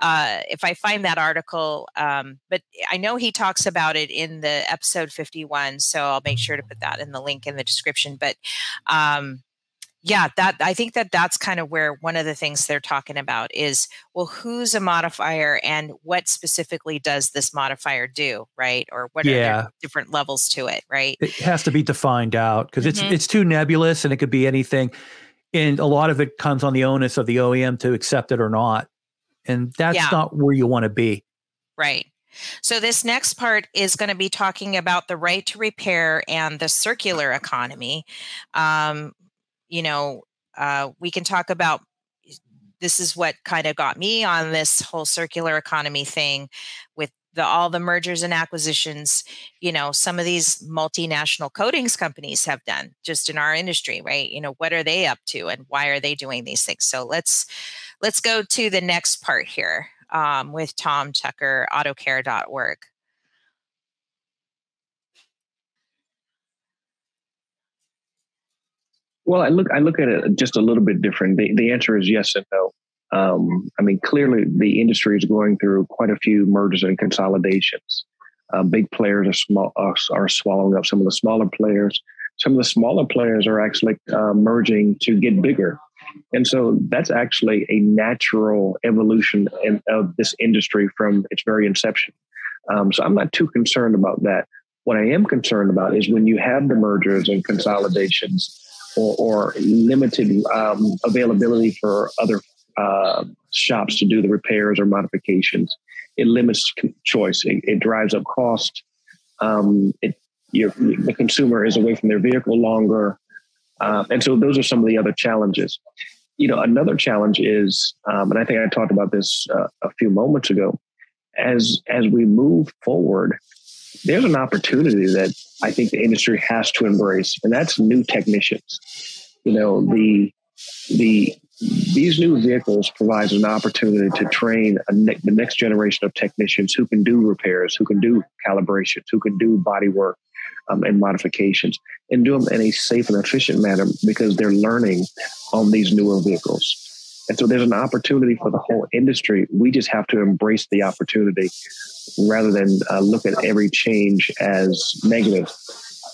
[SPEAKER 1] uh, if I find that article. Um, but I know he talks about it in the episode 51, so I'll make sure to put that in the link in the description. But um, yeah that i think that that's kind of where one of the things they're talking about is well who's a modifier and what specifically does this modifier do right or what yeah. are different levels to it right
[SPEAKER 2] it has to be defined out because mm-hmm. it's it's too nebulous and it could be anything and a lot of it comes on the onus of the OEM to accept it or not and that's yeah. not where you want to be
[SPEAKER 1] right so, this next part is going to be talking about the right to repair and the circular economy. Um, you know, uh, we can talk about this is what kind of got me on this whole circular economy thing with the, all the mergers and acquisitions you know some of these multinational coatings companies have done just in our industry right you know what are they up to and why are they doing these things so let's let's go to the next part here um, with tom tucker autocare.org
[SPEAKER 3] Well, I look I look at it just a little bit different. The the answer is yes and no. Um, I mean, clearly the industry is going through quite a few mergers and consolidations. Uh, big players are small are, are, swallowing up some of the smaller players. some of the smaller players are actually uh, merging to get bigger. And so that's actually a natural evolution in, of this industry from its very inception. Um, so I'm not too concerned about that. What I am concerned about is when you have the mergers and consolidations or, or limited um, availability for other uh, shops to do the repairs or modifications. It limits choice. It, it drives up cost. Um, it, the consumer is away from their vehicle longer. Uh, and so those are some of the other challenges. You know, another challenge is, um, and I think I talked about this uh, a few moments ago, as as we move forward, there's an opportunity that I think the industry has to embrace, and that's new technicians. You know, the the these new vehicles provides an opportunity to train ne- the next generation of technicians who can do repairs, who can do calibrations, who can do body work um, and modifications, and do them in a safe and efficient manner because they're learning on these newer vehicles. And so there's an opportunity for the whole industry. We just have to embrace the opportunity rather than uh, look at every change as negative.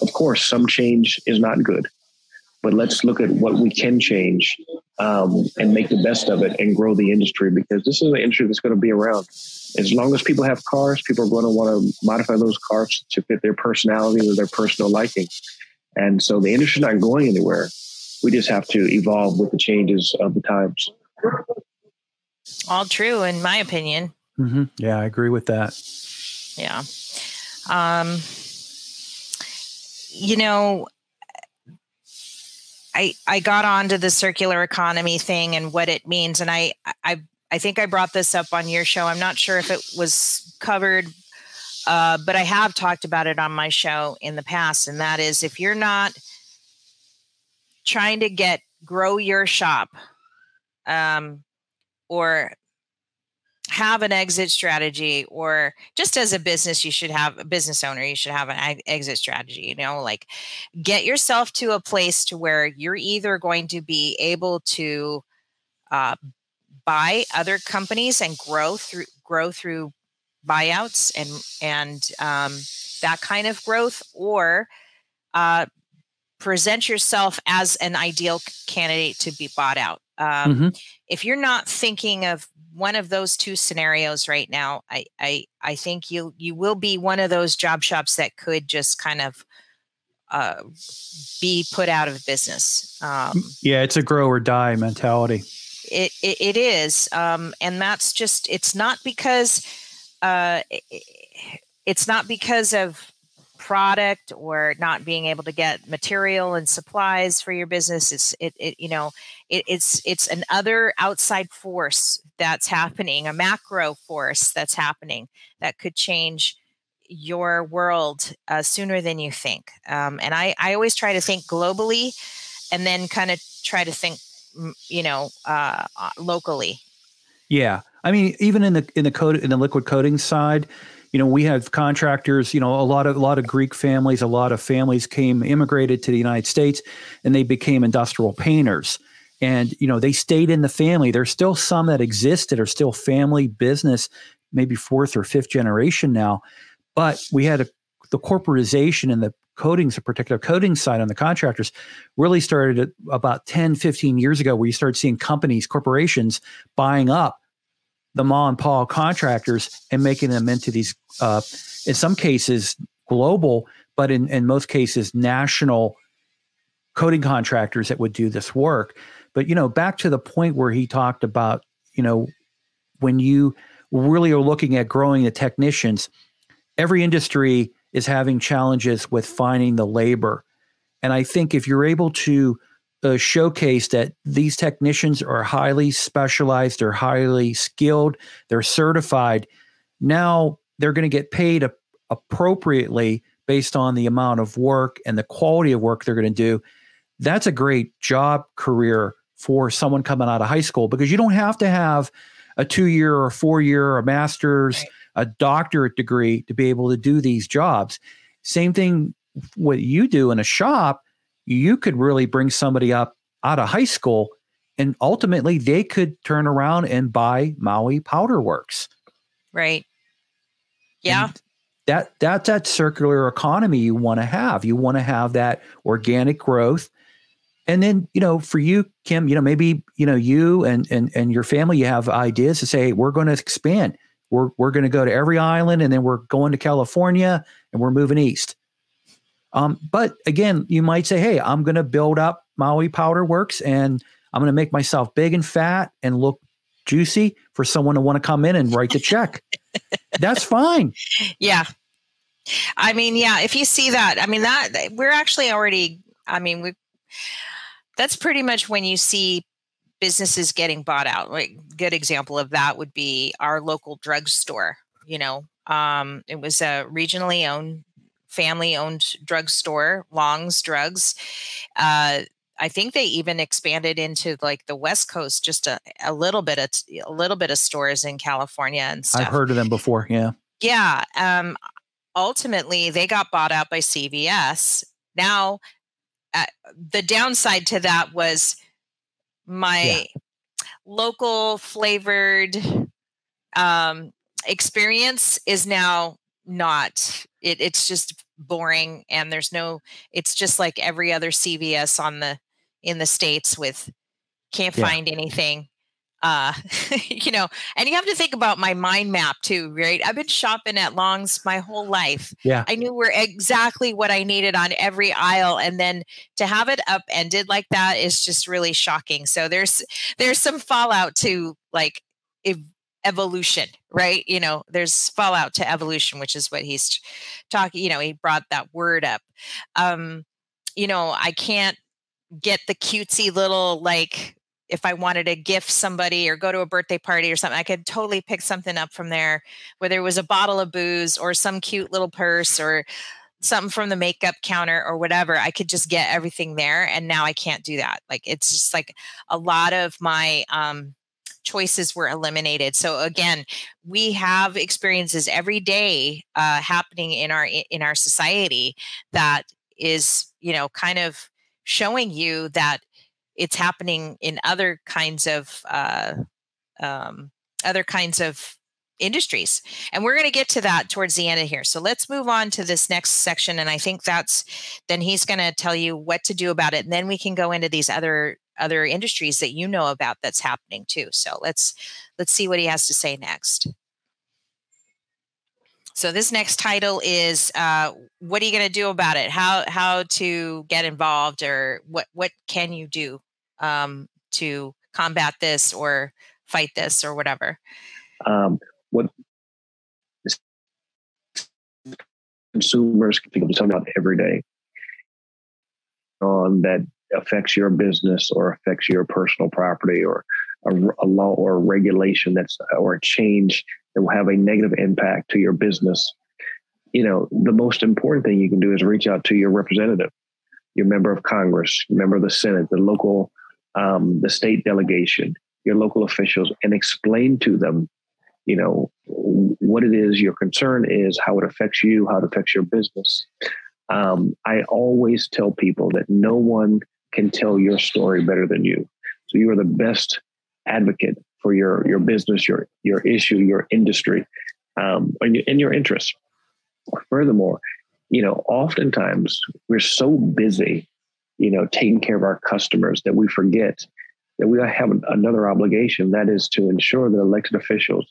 [SPEAKER 3] Of course, some change is not good, but let's look at what we can change um, and make the best of it and grow the industry because this is an industry that's going to be around. As long as people have cars, people are going to want to modify those cars to fit their personality or their personal liking. And so the industry's not going anywhere. We just have to evolve with the changes of the times.
[SPEAKER 1] All true, in my opinion.
[SPEAKER 2] Mm-hmm. Yeah, I agree with that.
[SPEAKER 1] Yeah. Um, you know, I I got onto the circular economy thing and what it means, and I I I think I brought this up on your show. I'm not sure if it was covered, uh, but I have talked about it on my show in the past, and that is if you're not trying to get grow your shop um, or have an exit strategy or just as a business you should have a business owner you should have an exit strategy you know like get yourself to a place to where you're either going to be able to uh, buy other companies and grow through grow through buyouts and and um, that kind of growth or uh, present yourself as an ideal candidate to be bought out um, mm-hmm. If you're not thinking of one of those two scenarios right now, I, I I think you you will be one of those job shops that could just kind of uh, be put out of business. Um,
[SPEAKER 2] yeah, it's a grow or die mentality.
[SPEAKER 1] It it, it is, um, and that's just it's not because uh, it, it's not because of product or not being able to get material and supplies for your business it's it, it you know it, it's it's an other outside force that's happening a macro force that's happening that could change your world uh, sooner than you think. Um, and I, I always try to think globally and then kind of try to think you know uh, locally.
[SPEAKER 2] Yeah. I mean even in the in the code in the liquid coating side you know we have contractors you know a lot of a lot of greek families a lot of families came immigrated to the united states and they became industrial painters. And you know they stayed in the family. There's still some that exist that are still family business maybe fourth or fifth generation now. But we had a, the corporatization and the coatings a particular coating side on the contractors really started about 10 15 years ago where you started seeing companies corporations buying up the mom and pop contractors and making them into these, uh, in some cases, global, but in, in most cases, national coating contractors that would do this work. But, you know, back to the point where he talked about, you know, when you really are looking at growing the technicians, every industry is having challenges with finding the labor. And I think if you're able to uh, showcase that these technicians are highly specialized, they're highly skilled, they're certified. Now they're going to get paid a- appropriately based on the amount of work and the quality of work they're going to do. That's a great job career for someone coming out of high school because you don't have to have a two year or four year or a master's, right. a doctorate degree to be able to do these jobs. Same thing what you do in a shop you could really bring somebody up out of high school and ultimately they could turn around and buy Maui Powder Works.
[SPEAKER 1] Right. Yeah. And
[SPEAKER 2] that that's that circular economy you want to have. You want to have that organic growth. And then, you know, for you, Kim, you know, maybe, you know, you and and and your family, you have ideas to say, we're going to expand. We're we're going to go to every island and then we're going to California and we're moving east. Um, but again, you might say, hey, I'm going to build up Maui Powder Works and I'm going to make myself big and fat and look juicy for someone to want to come in and write the check. That's fine.
[SPEAKER 1] Yeah. I mean, yeah, if you see that, I mean, that we're actually already, I mean, we, that's pretty much when you see businesses getting bought out. Like, good example of that would be our local drugstore. You know, um, it was a regionally owned, family owned drugstore, Long's Drugs. Uh, I think they even expanded into like the West Coast, just a, a little bit of a little bit of stores in California and stuff.
[SPEAKER 2] I've heard of them before. Yeah.
[SPEAKER 1] Yeah. Um, ultimately, they got bought out by CVS. Now, uh, the downside to that was my yeah. local flavored um, experience is now not. It, it's just boring, and there's no. It's just like every other CVS on the in the states with can't yeah. find anything uh you know and you have to think about my mind map too right i've been shopping at longs my whole life
[SPEAKER 2] yeah
[SPEAKER 1] i knew where exactly what i needed on every aisle and then to have it upended like that is just really shocking so there's there's some fallout to like ev- evolution right you know there's fallout to evolution which is what he's talking you know he brought that word up um you know i can't get the cutesy little like if I wanted to gift somebody or go to a birthday party or something, I could totally pick something up from there, whether it was a bottle of booze or some cute little purse or something from the makeup counter or whatever. I could just get everything there. And now I can't do that. Like it's just like a lot of my um, choices were eliminated. So again, we have experiences every day uh, happening in our in our society that is, you know, kind of showing you that it's happening in other kinds of uh, um, other kinds of industries and we're going to get to that towards the end of here so let's move on to this next section and i think that's then he's going to tell you what to do about it and then we can go into these other other industries that you know about that's happening too so let's let's see what he has to say next so this next title is uh, "What are you going to do about it? How how to get involved, or what what can you do um, to combat this or fight this or whatever?"
[SPEAKER 3] Um, what consumers think of something about every day on that affects your business or affects your personal property or a, a law or a regulation that's or a change that will have a negative impact to your business, you know, the most important thing you can do is reach out to your representative, your member of Congress, member of the Senate, the local, um, the state delegation, your local officials, and explain to them, you know, what it is your concern is, how it affects you, how it affects your business. Um, I always tell people that no one can tell your story better than you. So you are the best advocate for your your business, your your issue, your industry, um, and, your, and your interests. Furthermore, you know, oftentimes we're so busy, you know, taking care of our customers that we forget that we have another obligation. That is to ensure that elected officials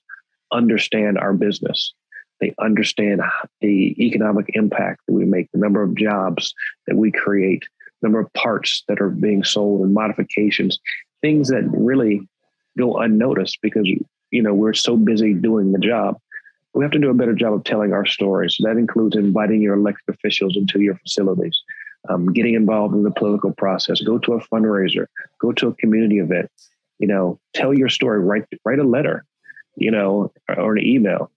[SPEAKER 3] understand our business. They understand the economic impact that we make, the number of jobs that we create, number of parts that are being sold and modifications, things that really go unnoticed because you know we're so busy doing the job. We have to do a better job of telling our stories. That includes inviting your elected officials into your facilities, um, getting involved in the political process. Go to a fundraiser. Go to a community event. You know, tell your story. Write write a letter. You know, or an email.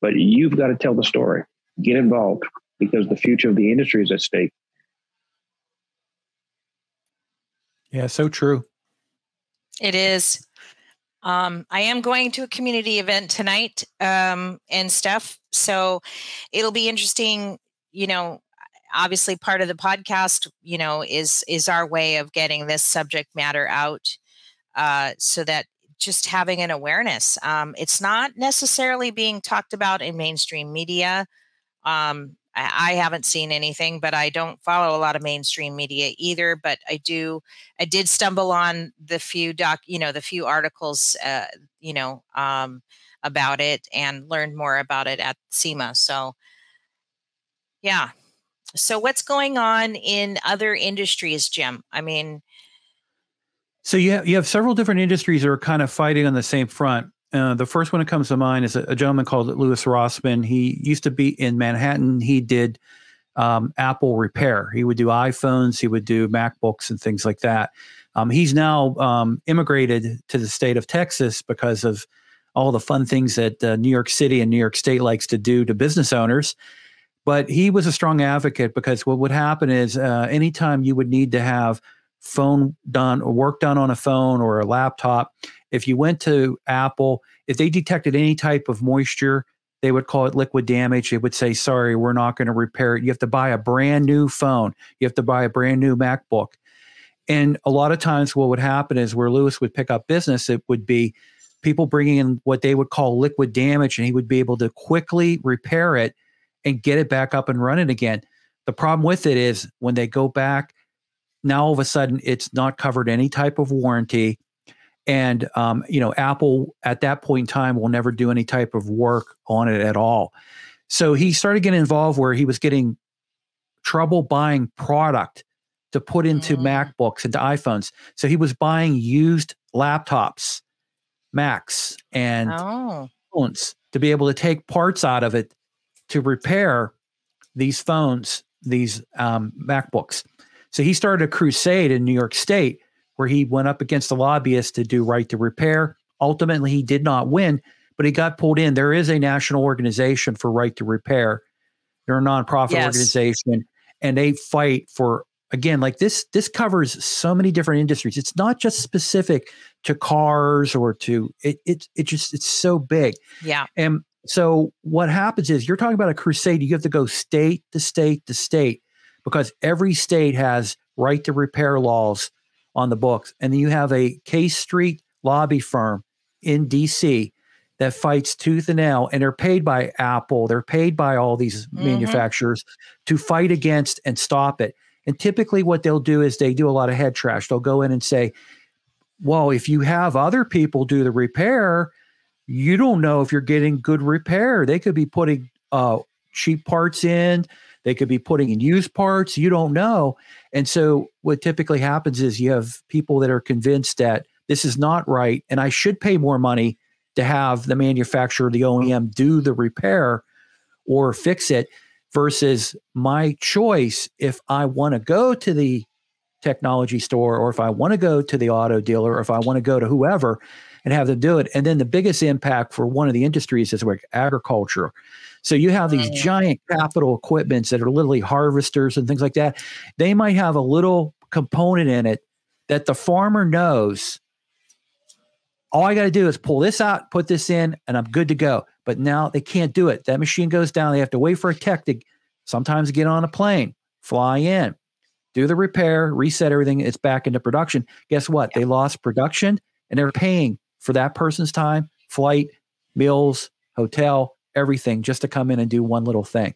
[SPEAKER 3] But you've got to tell the story. Get involved because the future of the industry is at stake.
[SPEAKER 2] Yeah, so true.
[SPEAKER 1] It is. Um, I am going to a community event tonight um, and stuff. So it'll be interesting, you know, obviously part of the podcast, you know, is is our way of getting this subject matter out uh, so that just having an awareness. Um, it's not necessarily being talked about in mainstream media. Um, I, haven't seen anything, but I don't follow a lot of mainstream media either. But I do, I did stumble on the few doc, you know, the few articles, uh, you know, um, about it and learned more about it at SEMA. So, yeah. So, what's going on in other industries, Jim? I mean,
[SPEAKER 2] so you have, you have several different industries that are kind of fighting on the same front. Uh, the first one that comes to mind is a, a, gentleman called Louis Rossman. He used to be in Manhattan. He did um, Apple repair. He would do iPhones, he would do MacBooks, and things like that. Um, he's now um, immigrated to the state of Texas because of all the fun things that uh, New York City and New York State likes to do to business owners. But he was a strong advocate because what would happen is uh, anytime you would need to have phone done or work done on a phone or a laptop, if you went to Apple, if they detected any type of moisture, they would call it liquid damage. They would say, sorry, we're not going to repair it. You have to buy a brand new phone. You have to buy a brand new MacBook. And a lot of times, what would happen is where Louis would pick up business, it would be people bringing in what they would call liquid damage, and he would be able to quickly repair it and get it back up and running again. The problem with it is when they go back, now all of a sudden it's not covered any type of warranty and um, you know apple at that point in time will never do any type of work on it at all so he started getting involved where he was getting trouble buying product to put into mm. macbooks into iphones so he was buying used laptops macs and oh. phones to be able to take parts out of it to repair these phones these um, macbooks so he started a crusade in new york state where he went up against the lobbyists to do right to repair. Ultimately, he did not win, but he got pulled in. There is a national organization for right to repair. They're a nonprofit yes. organization, and they fight for again like this. This covers so many different industries. It's not just specific to cars or to it. It it just it's so big.
[SPEAKER 1] Yeah.
[SPEAKER 2] And so what happens is you're talking about a crusade. You have to go state to state to state because every state has right to repair laws on the books. And then you have a K Street lobby firm in DC that fights tooth and nail, and they're paid by Apple, they're paid by all these mm-hmm. manufacturers to fight against and stop it. And typically, what they'll do is they do a lot of head trash. They'll go in and say, Well, if you have other people do the repair, you don't know if you're getting good repair. They could be putting uh, cheap parts in, they could be putting in used parts. You don't know. And so what typically happens is you have people that are convinced that this is not right and I should pay more money to have the manufacturer, the mm-hmm. OEM do the repair or fix it versus my choice if I want to go to the technology store or if I want to go to the auto dealer or if I want to go to whoever and have them do it. And then the biggest impact for one of the industries is like agriculture. So you have these giant capital equipments that are literally harvesters and things like that. They might have a little component in it that the farmer knows all I got to do is pull this out, put this in, and I'm good to go. But now they can't do it. That machine goes down. They have to wait for a tech to sometimes get on a plane, fly in, do the repair, reset everything. It's back into production. Guess what? Yeah. They lost production and they're paying for that person's time, flight, meals, hotel, everything just to come in and do one little thing.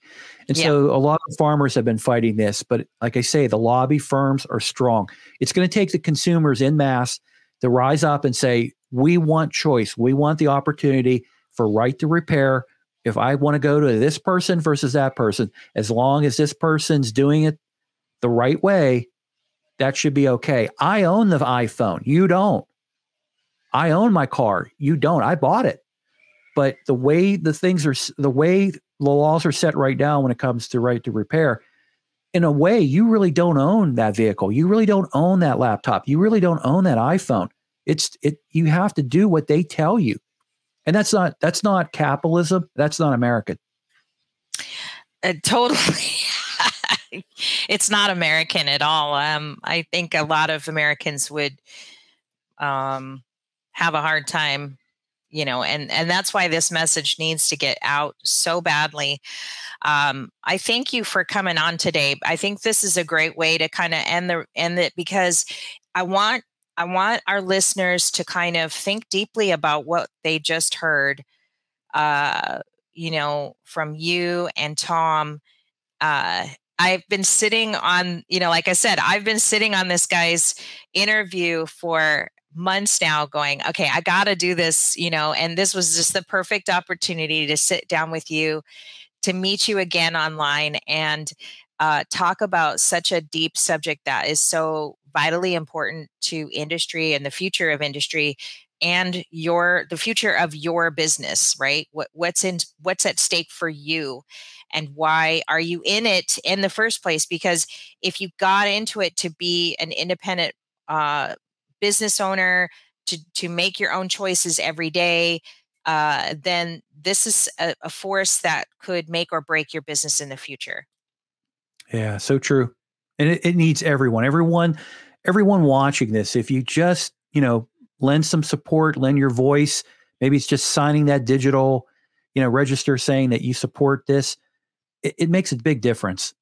[SPEAKER 2] And yeah. so a lot of farmers have been fighting this, but like I say, the lobby firms are strong. It's going to take the consumers in mass to rise up and say, we want choice. We want the opportunity for right to repair. If I want to go to this person versus that person, as long as this person's doing it the right way, that should be okay. I own the iPhone. You don't. I own my car. You don't. I bought it. But the way the things are, the way the laws are set right now when it comes to right to repair, in a way, you really don't own that vehicle. You really don't own that laptop. You really don't own that iPhone. It's it. You have to do what they tell you, and that's not that's not capitalism. That's not American.
[SPEAKER 1] Uh, totally. it's not American at all. Um, I think a lot of Americans would um, have a hard time you know and and that's why this message needs to get out so badly um, i thank you for coming on today i think this is a great way to kind of end the end it because i want i want our listeners to kind of think deeply about what they just heard uh, you know, from you and Tom. Uh, I've been sitting on, you know, like I said, I've been sitting on this guy's interview for months now going, okay, I got to do this, you know, and this was just the perfect opportunity to sit down with you, to meet you again online and uh, talk about such a deep subject that is so vitally important to industry and the future of industry and your the future of your business right? What, what's in what's at stake for you and why are you in it in the first place? Because if you got into it to be an independent uh, business owner to to make your own choices every day uh, then this is a, a force that could make or break your business in the future
[SPEAKER 2] yeah so true and it, it needs everyone everyone everyone watching this if you just you know lend some support lend your voice maybe it's just signing that digital you know register saying that you support this it, it makes a big difference.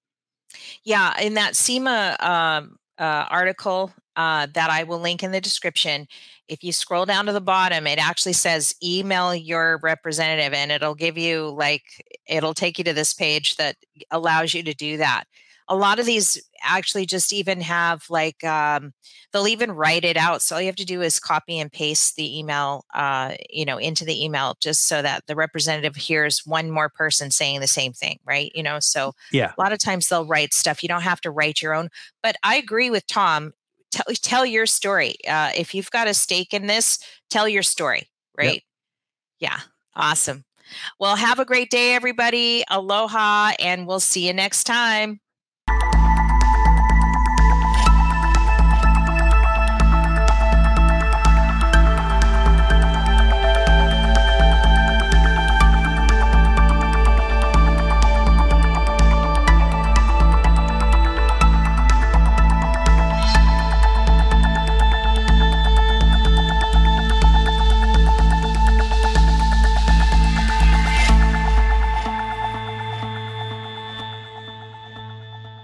[SPEAKER 1] Yeah, in that SEMA um, uh, article uh, that I will link in the description, if you scroll down to the bottom, it actually says email your representative, and it'll give you like it'll take you to this page that allows you to do that. A lot of these actually just even have like um, they'll even write it out so all you have to do is copy and paste the email uh, you know into the email just so that the representative hears one more person saying the same thing right you know so
[SPEAKER 2] yeah.
[SPEAKER 1] a lot of times they'll write stuff. You don't have to write your own but i agree with tom tell, tell your story uh, if you've got a stake in this tell your story right? Yep. yeah awesome. Well have a great day everybody. Aloha and we'll see you next time